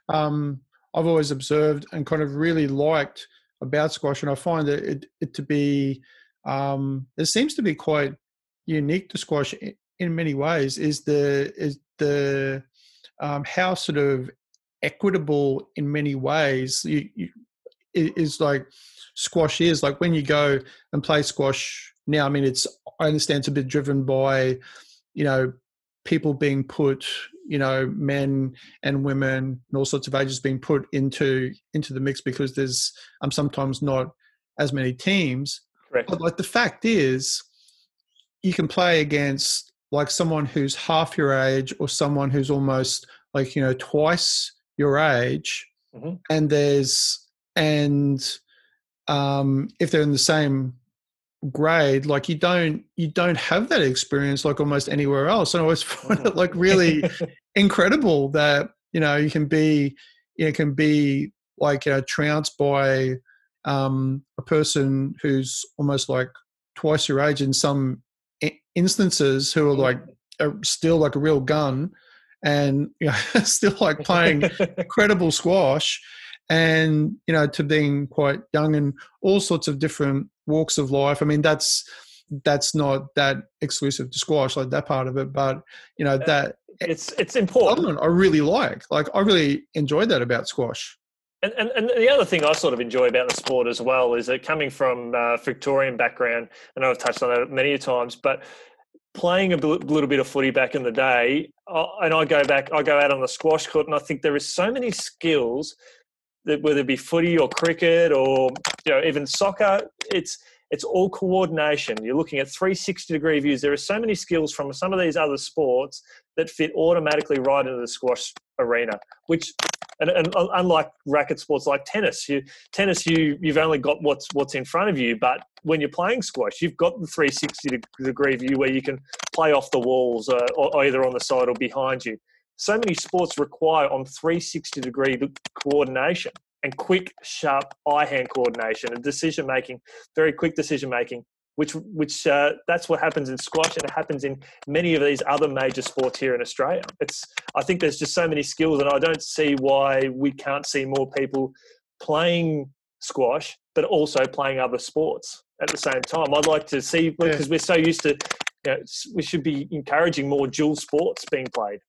um, I've always observed and kind of really liked about squash, and I find it, it, it to be um, it seems to be quite unique to squash in many ways is the is the um, how sort of equitable in many ways you, you, is like squash is like when you go and play squash now i mean it's i understand it's a bit driven by you know people being put you know men and women and all sorts of ages being put into into the mix because there's um sometimes not as many teams Correct. but like the fact is you can play against like someone who's half your age or someone who's almost like you know twice your age mm-hmm. and there's and um if they're in the same grade like you don't you don't have that experience like almost anywhere else and i always [laughs] find it like really [laughs] incredible that you know you can be you know, can be like uh, trounced by um a person who's almost like twice your age in some instances who are like are still like a real gun and you know, [laughs] still like playing [laughs] incredible squash and you know to being quite young and all sorts of different walks of life. I mean, that's that's not that exclusive to squash, like that part of it, but you know uh, that it's it's important. I really like. Like I really enjoyed that about squash. And, and, and, the other thing I sort of enjoy about the sport as well is that coming from uh, Victorian background, I know I've touched on that many times, but playing a little bit of footy back in the day, uh, and I go back, I go out on the squash court, and I think there is so many skills that whether it be footy or cricket or you know even soccer, it's it's all coordination. You're looking at 360 degree views. There are so many skills from some of these other sports that fit automatically right into the squash arena, which and, and, unlike racket sports like tennis, you tennis you you've only got what's what's in front of you, but when you're playing squash, you've got the 360 degree view where you can play off the walls, uh, or either on the side or behind you. So many sports require on 360 degree coordination and quick, sharp eye-hand coordination and decision making, very quick decision making. Which, which uh, that's what happens in squash, and it happens in many of these other major sports here in Australia. It's, I think there's just so many skills, and I don't see why we can't see more people playing squash, but also playing other sports at the same time. I'd like to see because yeah. we're so used to, you know, we should be encouraging more dual sports being played.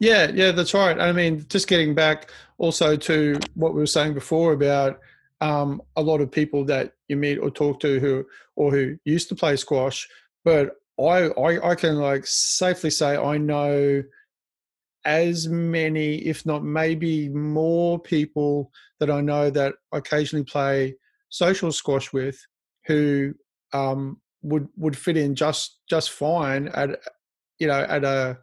Yeah, yeah, that's right. I mean, just getting back also to what we were saying before about um, a lot of people that you meet or talk to who or who used to play squash, but I, I, I can like safely say I know as many, if not maybe more people that I know that occasionally play social squash with who um, would would fit in just just fine at you know at a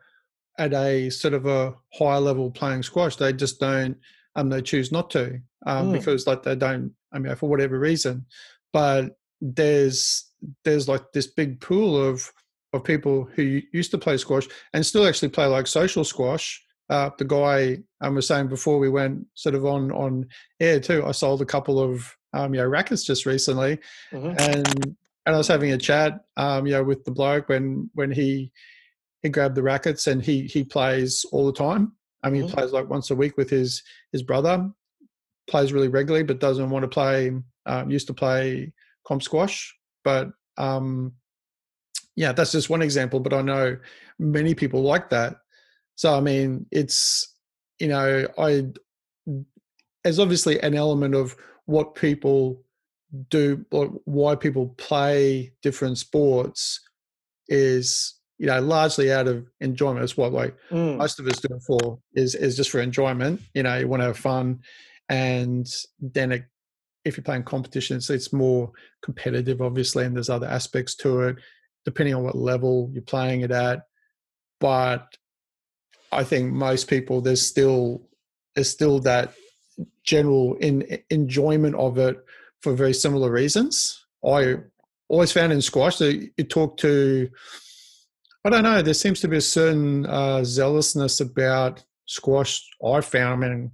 at a sort of a higher level playing squash. They just don't, um, they choose not to um, mm. because like they don't, I mean, for whatever reason. But there's there's like this big pool of of people who used to play squash and still actually play like social squash. Uh, the guy I um, was saying before we went sort of on on air too. I sold a couple of um, you know rackets just recently, mm-hmm. and and I was having a chat um, you know with the bloke when when he he grabbed the rackets and he he plays all the time. I mean, mm-hmm. he plays like once a week with his his brother. Plays really regularly, but doesn't want to play. Um, used to play comp squash, but um, yeah, that's just one example. But I know many people like that. So I mean, it's you know, I there's obviously an element of what people do or why people play different sports is you know, largely out of enjoyment. It's what like mm. most of us do it for is is just for enjoyment. You know, you want to have fun, and then it, if you're playing competitions, it's more competitive, obviously, and there's other aspects to it, depending on what level you're playing it at. But I think most people there's still there's still that general in enjoyment of it for very similar reasons. I always found in squash that you talk to I don't know. There seems to be a certain uh, zealousness about squash. I found, I mean,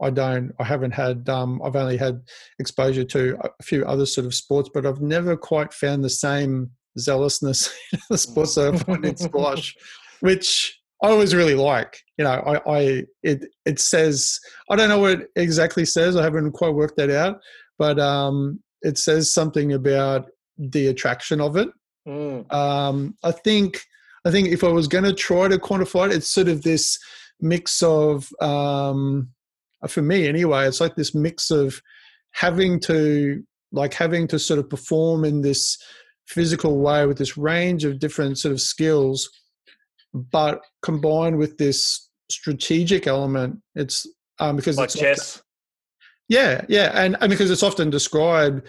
I don't, I haven't had, um, I've only had exposure to a few other sort of sports, but I've never quite found the same zealousness [laughs] in the sports that I find in squash, [laughs] which I always really like. You know, I, I, it, it says, I don't know what it exactly says. I haven't quite worked that out, but um, it says something about the attraction of it. Mm. Um, I think I think if I was going to try to quantify it, it's sort of this mix of, um, for me anyway, it's like this mix of having to, like having to sort of perform in this physical way with this range of different sort of skills, but combined with this strategic element. It's um, because like it's chess. Often, yeah, yeah, and, and because it's often described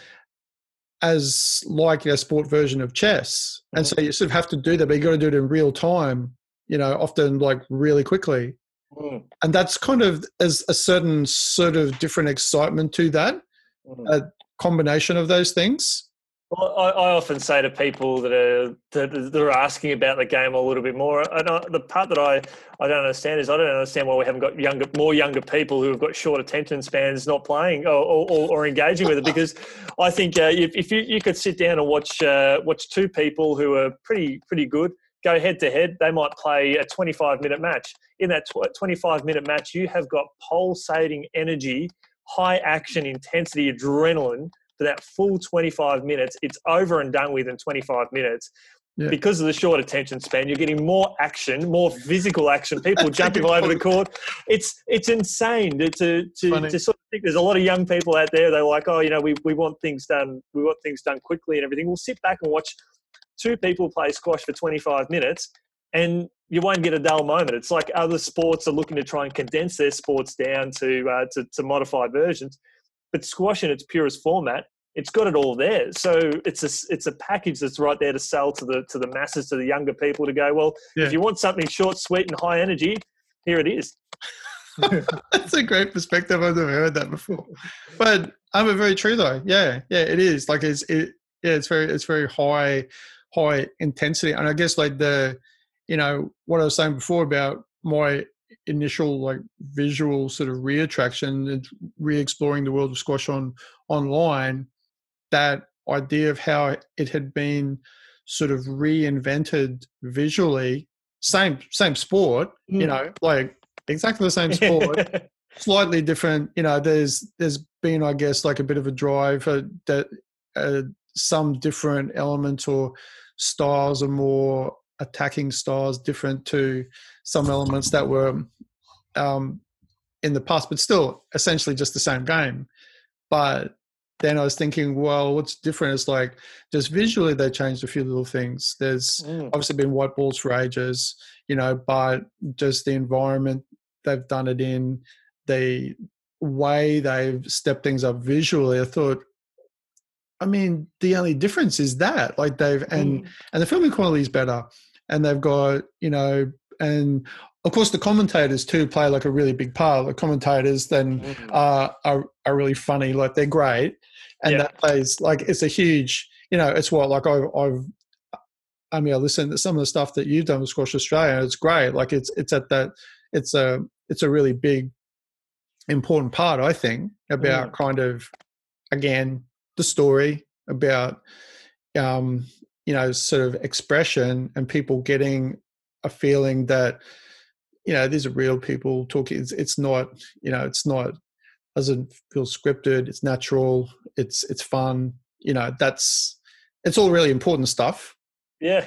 as like a sport version of chess. And mm-hmm. so you sort of have to do that, but you got to do it in real time, you know, often like really quickly. Mm. And that's kind of as a certain sort of different excitement to that, mm. a combination of those things. Well, I, I, often say to people that are that, that, are asking about the game a little bit more. I the part that I, I don't understand is I don't understand why we haven't got younger, more younger people who have got short attention spans not playing or, or, or engaging with it. Because I think uh, if, if you, you could sit down and watch uh, watch two people who are pretty pretty good go head to head, they might play a 25 minute match. In that 25 minute match, you have got pulsating energy high action, intensity, adrenaline for that full 25 minutes. It's over and done with in 25 minutes. Yeah. Because of the short attention span, you're getting more action, more physical action. People [laughs] jumping all over the court. It's it's insane to to, to, to, sort of think. There's a lot of young people out there. They're like, oh, you know, we, we want things done. We want things done quickly and everything. We'll sit back and watch two people play squash for 25 minutes, and you won't get a dull moment. It's like other sports are looking to try and condense their sports down to uh, to, to modified versions, but squash in its purest format it's got it all there. So it's a it's a package that's right there to sell to the to the masses, to the younger people to go. Well, yeah. if you want something short, sweet, and high energy, here it is. [laughs] [laughs] that's a great perspective. I've never heard that before, but um, I'm a very true though. Yeah, yeah, it is. Like it's it. Yeah, it's very it's very high high intensity, and I guess like the you know what I was saying before about my initial like visual sort of re-attraction and re-exploring the world of squash on online that idea of how it had been sort of reinvented visually same same sport mm. you know like exactly the same [laughs] sport slightly different you know there's there's been i guess like a bit of a drive uh, that uh, some different elements or styles are more attacking styles different to some elements that were um, in the past but still essentially just the same game but then I was thinking, well, what's different is like just visually they changed a few little things. There's mm. obviously been white balls for ages, you know, but just the environment they've done it in, the way they've stepped things up visually. I thought, I mean, the only difference is that like they've and mm. and the filming quality is better, and they've got you know and of course the commentators too play like a really big part the commentators then mm-hmm. uh, are, are really funny like they're great and yeah. that plays like it's a huge you know it's what like I've, I've I mean I listen to some of the stuff that you've done with Squash Australia it's great like it's it's at that it's a it's a really big important part I think about mm. kind of again the story about um you know sort of expression and people getting a feeling that you know these are real people talking it's, it's not you know it's not doesn't feel scripted it's natural it's it's fun you know that's it's all really important stuff yeah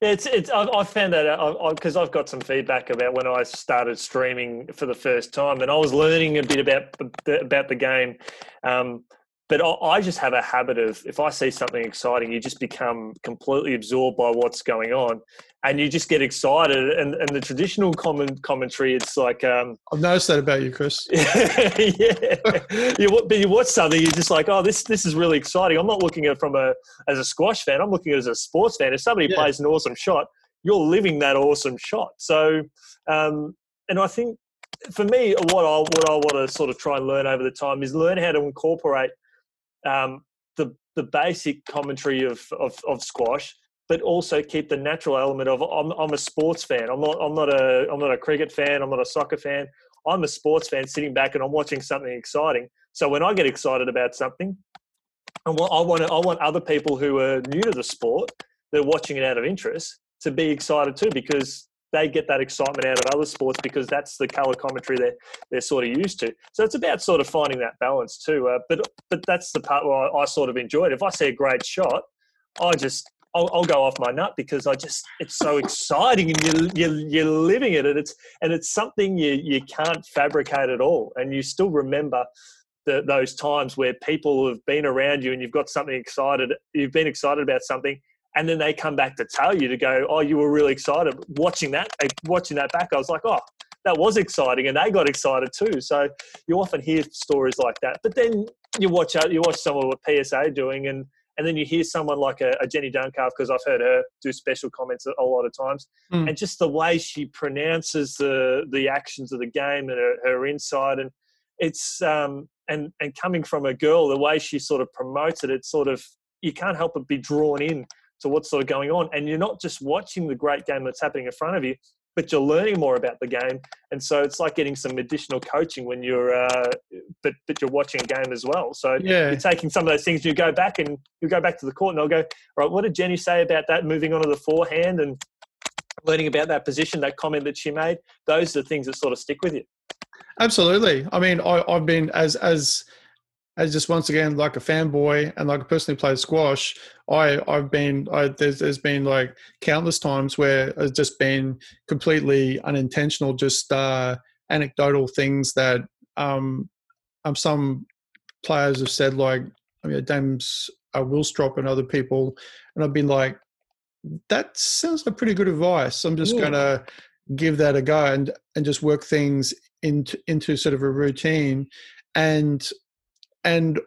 it's it's I've, I've found that out because I've got some feedback about when I started streaming for the first time, and I was learning a bit about about the game. Um, but I just have a habit of if I see something exciting, you just become completely absorbed by what's going on, and you just get excited. And, and the traditional common commentary, it's like um, [laughs] I've noticed that about you, Chris. [laughs] yeah, you, but you watch something, you're just like, oh, this this is really exciting. I'm not looking at it from a as a squash fan. I'm looking at it as a sports fan. If somebody yeah. plays an awesome shot, you're living that awesome shot. So, um, and I think for me, what I what I want to sort of try and learn over the time is learn how to incorporate um, the the basic commentary of, of, of squash, but also keep the natural element of I'm, I'm a sports fan. I'm not I'm not a I'm not a cricket fan. I'm not a soccer fan. I'm a sports fan sitting back and I'm watching something exciting. So when I get excited about something, I want I want, I want other people who are new to the sport, they're watching it out of interest, to be excited too because they get that excitement out of other sports because that's the color commentary they're they're sort of used to. So it's about sort of finding that balance too. Uh, but but that's the part where I, I, sort of enjoy it. If I see a great shot, I just I'll, I'll, go off my nut because I just it's so exciting and you you you're living it and it's and it's something you you can't fabricate at all and you still remember. The, those times where people have been around you and you've got something excited, you've been excited about something, and then they come back to tell you to go, oh, you were really excited watching that. Watching that back, I was like, oh, that was exciting, and they got excited too. So you often hear stories like that, but then you watch out, you watch someone what PSA are doing, and and then you hear someone like a, a Jenny Duncalf because I've heard her do special comments a, a lot of times, mm. and just the way she pronounces the the actions of the game and her, her insight, and it's um and and coming from a girl, the way she sort of promotes it, it's sort of you can't help but be drawn in to what's sort of going on. And you're not just watching the great game that's happening in front of you, but you're learning more about the game. And so it's like getting some additional coaching when you're, uh, but but you're watching a game as well. So yeah. you're taking some of those things. You go back and you go back to the court, and I'll go, all right, what did Jenny say about that? Moving on to the forehand and learning about that position, that comment that she made. Those are the things that sort of stick with you. Absolutely. I mean, I, I've been as as as just once again like a fanboy and like a person who plays squash. I I've been I, there's there's been like countless times where it's just been completely unintentional, just uh, anecdotal things that um, um some players have said like I mean James uh, Willstrop and other people, and I've been like, that sounds like pretty good advice. I'm just yeah. gonna give that a go and and just work things into into sort of a routine and and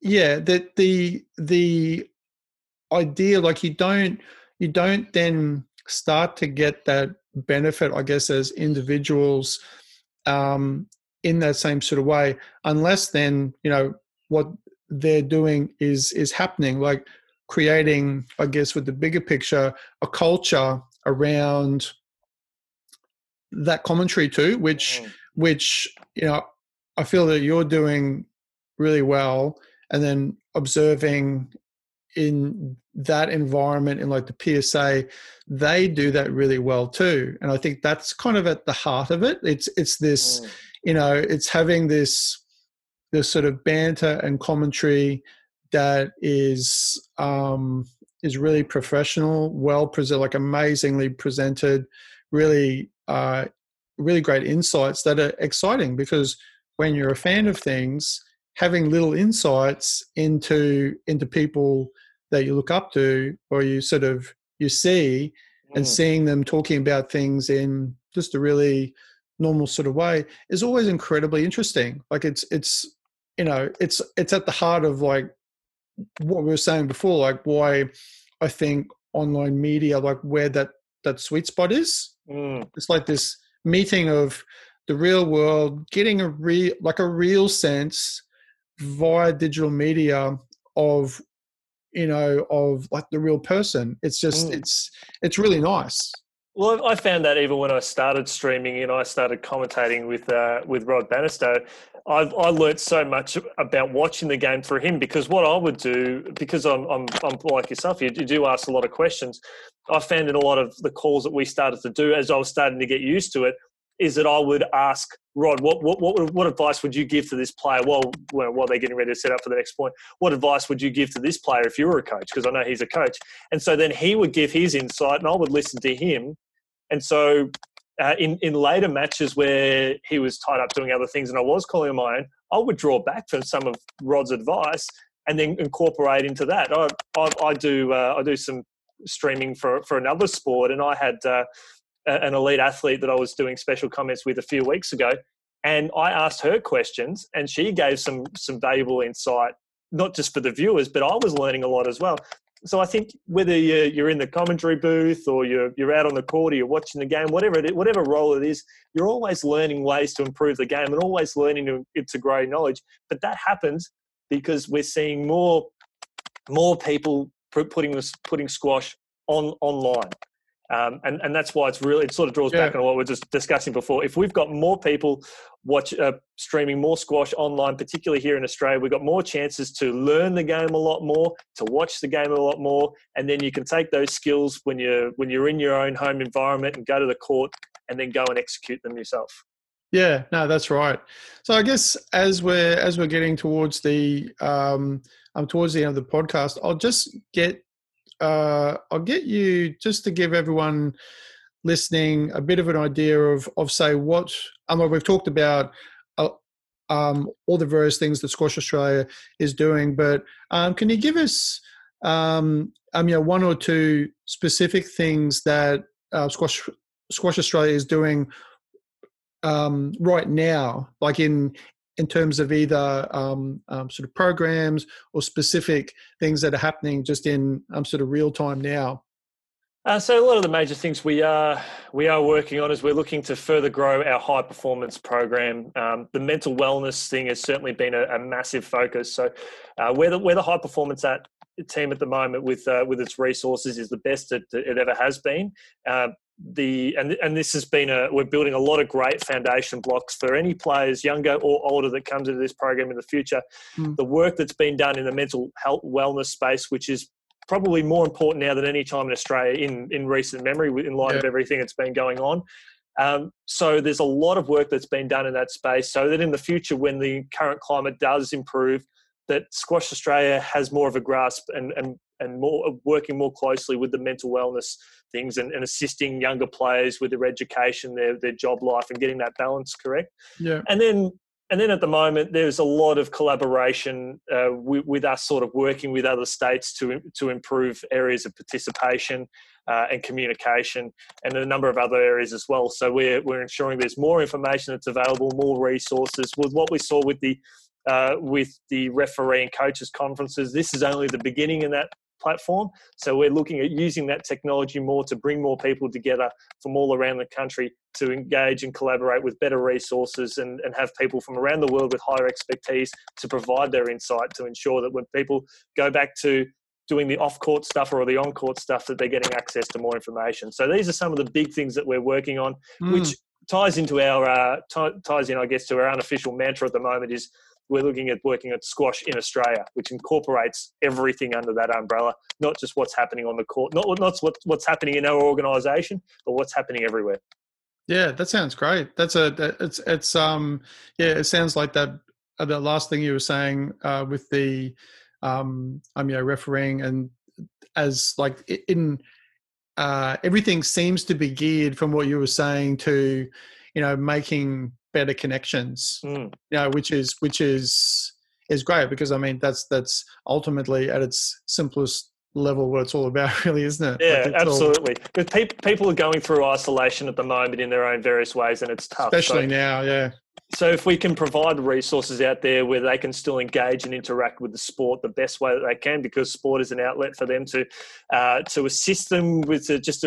yeah that the the idea like you don't you don't then start to get that benefit i guess as individuals um in that same sort of way unless then you know what they're doing is is happening like creating i guess with the bigger picture a culture around that commentary too, which mm. which you know I feel that you're doing really well, and then observing in that environment in like the PSA, they do that really well too, and I think that's kind of at the heart of it. It's it's this, mm. you know, it's having this this sort of banter and commentary that is um, is really professional, well presented, like amazingly presented, really uh, really great insights that are exciting because when you're a fan of things, having little insights into into people that you look up to or you sort of you see mm. and seeing them talking about things in just a really normal sort of way is always incredibly interesting like it's it's you know it's it's at the heart of like what we were saying before like why i think online media like where that that sweet spot is mm. it's like this meeting of the real world, getting a real like a real sense via digital media of you know of like the real person. It's just mm. it's it's really nice. Well, I found that even when I started streaming and I started commentating with uh, with Rod Bannister, I've I learned so much about watching the game for him because what I would do because I'm I'm, I'm like yourself, you, you do ask a lot of questions. I found in a lot of the calls that we started to do as I was starting to get used to it, is that I would ask Rod, what what what, what advice would you give to this player while while they're getting ready to set up for the next point? What advice would you give to this player if you were a coach? Because I know he's a coach, and so then he would give his insight, and I would listen to him, and so. Uh, in in later matches where he was tied up doing other things and I was calling him my own, I would draw back from some of Rod's advice and then incorporate into that. I I, I do uh, I do some streaming for for another sport, and I had uh, an elite athlete that I was doing special comments with a few weeks ago, and I asked her questions, and she gave some some valuable insight, not just for the viewers, but I was learning a lot as well. So I think whether you're in the commentary booth or you're you're out on the court or you're watching the game, whatever it is, whatever role it is, you're always learning ways to improve the game and always learning to, to grow knowledge. But that happens because we're seeing more more people putting putting squash on online. Um, and, and that's why it's really, it sort of draws yeah. back on what we are just discussing before. If we've got more people watch uh, streaming more squash online, particularly here in Australia, we've got more chances to learn the game a lot more, to watch the game a lot more, and then you can take those skills when you're when you're in your own home environment and go to the court and then go and execute them yourself. Yeah, no, that's right. So I guess as we're as we're getting towards the um, um towards the end of the podcast, I'll just get uh, I'll get you just to give everyone listening a bit of an idea of of say what I mean, we've talked about uh, um, all the various things that Squash Australia is doing, but um, can you give us um, um, you know, one or two specific things that uh, Squash Squash Australia is doing um, right now, like in in terms of either um, um, sort of programs or specific things that are happening just in um, sort of real time now? Uh, so a lot of the major things we are we are working on is we're looking to further grow our high performance program. Um, the mental wellness thing has certainly been a, a massive focus. So uh, where the where the high performance at team at the moment with uh, with its resources is the best it, it ever has been. Uh, the and and this has been a we're building a lot of great foundation blocks for any players younger or older that comes into this program in the future mm. the work that's been done in the mental health wellness space which is probably more important now than any time in australia in in recent memory in light yeah. of everything that's been going on Um, so there's a lot of work that's been done in that space, so that in the future, when the current climate does improve, that Squash Australia has more of a grasp and and and more working more closely with the mental wellness things and, and assisting younger players with their education, their their job life, and getting that balance correct. Yeah. And then and then at the moment, there's a lot of collaboration uh, with, with, us, sort of working with other states to to improve areas of participation uh, and communication, and a number of other areas as well. So we're we're ensuring there's more information that's available, more resources. With what we saw with the uh, with the referee and coaches conferences, this is only the beginning in that platform. So we're looking at using that technology more to bring more people together from all around the country to engage and collaborate with better resources and, and have people from around the world with higher expertise to provide their insight to ensure that when people go back to doing the off-court stuff or the on-court stuff that they're getting access to more information. So these are some of the big things that we're working on, mm. which ties into our uh, t- ties in, I guess, to our unofficial mantra at the moment is we're looking at working at squash in Australia, which incorporates everything under that umbrella, not just what's happening on the court, not not what, what's happening in our organisation, but what's happening everywhere. Yeah, that sounds great. That's a it's it's um yeah, it sounds like that uh, the last thing you were saying uh, with the um I'm you know refereeing and as like in uh everything seems to be geared from what you were saying to you know making better connections. Mm. you know which is which is is great because i mean that's that's ultimately at its simplest level what it's all about [laughs] really isn't it? Yeah like absolutely. All... because people people are going through isolation at the moment in their own various ways and it's tough especially so, now yeah so if we can provide resources out there where they can still engage and interact with the sport the best way that they can, because sport is an outlet for them to uh, to assist them with just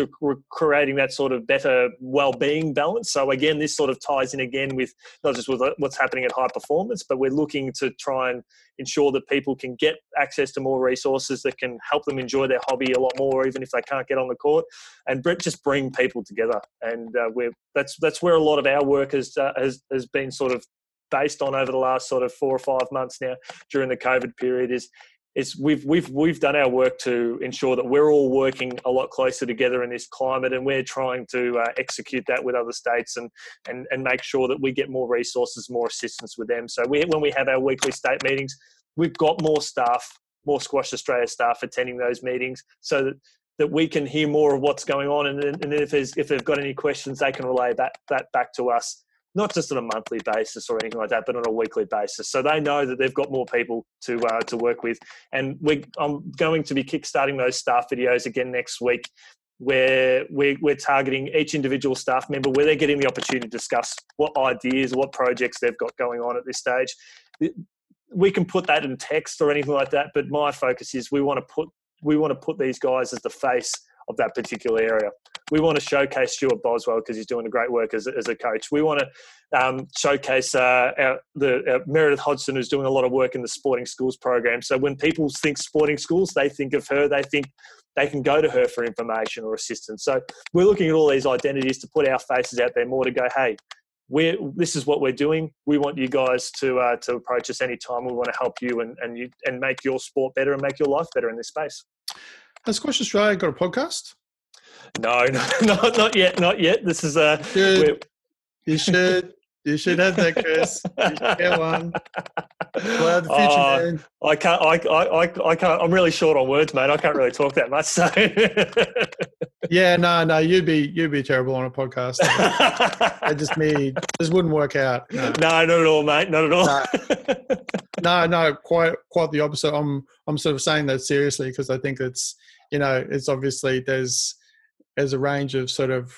creating that sort of better well-being balance. So again, this sort of ties in again with not just with uh, what's happening at high performance, but we're looking to try and ensure that people can get access to more resources that can help them enjoy their hobby a lot more, even if they can't get on the court, and just bring people together. And uh, we're that's that's where a lot of our work has uh, has has been sort of based on over the last sort of four or five months now during the COVID period is is we've we've we've done our work to ensure that we're all working a lot closer together in this climate, and we're trying to uh, execute that with other states and and and make sure that we get more resources, more assistance with them. So we, when we have our weekly state meetings, we've got more staff, more Squash Australia staff attending those meetings, so that that we can hear more of what's going on, and, and if if they've got any questions, they can relay that that back to us not just on a monthly basis or anything like that, but on a weekly basis. So they know that they've got more people to uh, to work with. And we, I'm going to be kickstarting those staff videos again next week, where we're, we're targeting each individual staff member, where they're getting the opportunity to discuss what ideas, what projects they've got going on at this stage. We can put that in text or anything like that, but my focus is we want to put we want to put these guys as the face of that particular area. We want to showcase Stewart Boswell because he's doing a great work as, as a coach. We want to um, showcase uh, our, the Meredith Hodgson, who's doing a lot of work in the sporting schools program. So when people think sporting schools, they think of her. They think they can go to her for information or assistance. So we're looking at all these identities to put our faces out there more to go, hey, we're, this is what we're doing. We want you guys to uh, to approach us anytime. We want to help you and and you and make your sport better and make your life better in this space. Has Squash Australia got a podcast? No, [laughs] no, not not yet, not yet. This is a. Uh, you should. You should have that, Chris. You should get one. Well, the future, oh, I can't. I, I, I can't. I'm really short on words, mate. I can't really talk that much. So. yeah, no, no. You'd be you'd be terrible on a podcast. I just [laughs] me. This wouldn't work out. No. no, not at all, mate. Not at all. No, no, no quite quite the opposite. I'm I'm sort of saying that seriously because I think it's you know it's obviously there's there's a range of sort of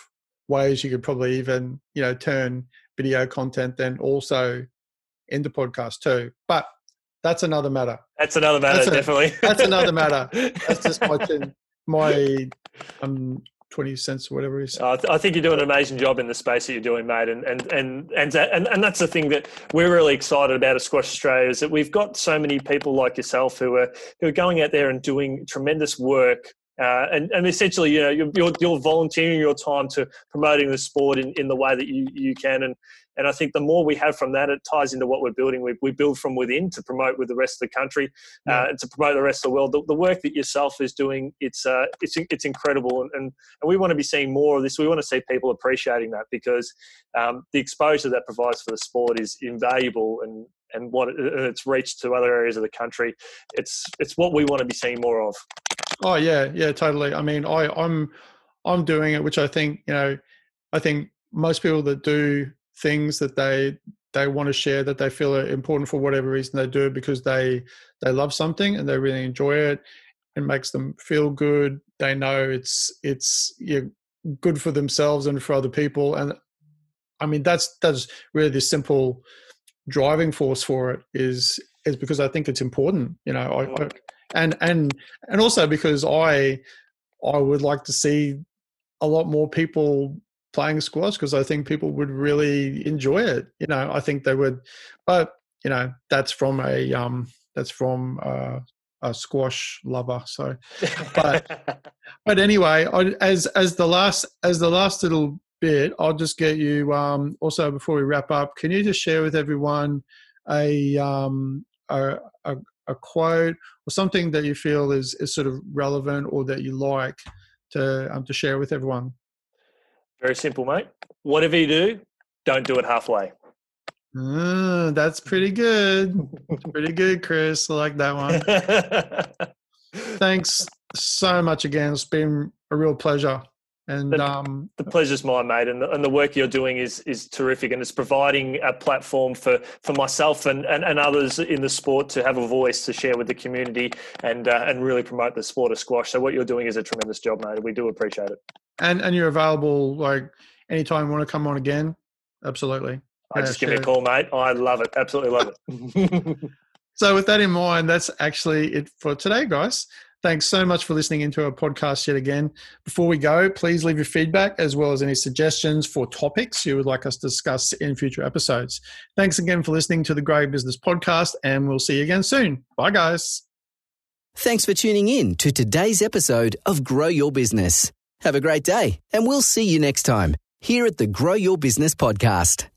ways you could probably even you know turn video content then also into podcast too. But that's another matter. That's another matter, that's a, definitely. That's another matter. [laughs] That's just my my um 20 cents or whatever it is. Uh, I think you're doing an amazing job in the space that you're doing, mate. And, and, and, and, and, and that's the thing that we're really excited about at Squash Australia is that we've got so many people like yourself who are, who are going out there and doing tremendous work uh, and, and essentially, you know, you're, you're volunteering your time to promoting the sport in, in the way that you, you can. And, and I think the more we have from that, it ties into what we're building. We, we build from within to promote with the rest of the country uh, and to promote the rest of the world. The, the work that yourself is doing, it's, uh, it's, it's incredible. And, and, and, we want to be seeing more of this. We want to see people appreciating that because um, the exposure that provides for the sport is invaluable and, and what it, it's reached to other areas of the country. It's, it's what we want to be seeing more of. Oh yeah, yeah, totally. I mean, I, I'm, I'm doing it, which I think, you know, I think most people that do things that they they want to share that they feel are important for whatever reason they do because they they love something and they really enjoy it it makes them feel good. They know it's it's you good for themselves and for other people. And i mean that's that's really the simple driving force for it is is because i think it's important you know I, and and and also because i i would like to see a lot more people playing squash because I think people would really enjoy it. You know, I think they would, but you know, that's from a um, that's from uh, a squash lover. So, but [laughs] but anyway, I, as as the last as the last little bit, I'll just get you. Um, also, before we wrap up, can you just share with everyone a um, a, a, a quote or something that you feel is is sort of relevant or that you like to um, to share with everyone? Very simple, mate. Whatever you do, don't do it halfway. Uh, that's pretty good. pretty good, Chris. I like that one. [laughs] Thanks so much again. It's been a real pleasure. And the, um, the pleasure's mine, mate. And the, and the work you're doing is is terrific, and it's providing a platform for, for myself and, and, and others in the sport to have a voice to share with the community and uh, and really promote the sport of squash. So what you're doing is a tremendous job, mate. We do appreciate it. And and you're available like anytime you want to come on again. Absolutely. I just give me a call, mate. I love it. Absolutely love it. [laughs] so with that in mind, that's actually it for today, guys. Thanks so much for listening into our podcast yet again. Before we go, please leave your feedback as well as any suggestions for topics you would like us to discuss in future episodes. Thanks again for listening to the Grow Business Podcast, and we'll see you again soon. Bye, guys. Thanks for tuning in to today's episode of Grow Your Business. Have a great day, and we'll see you next time here at the Grow Your Business Podcast.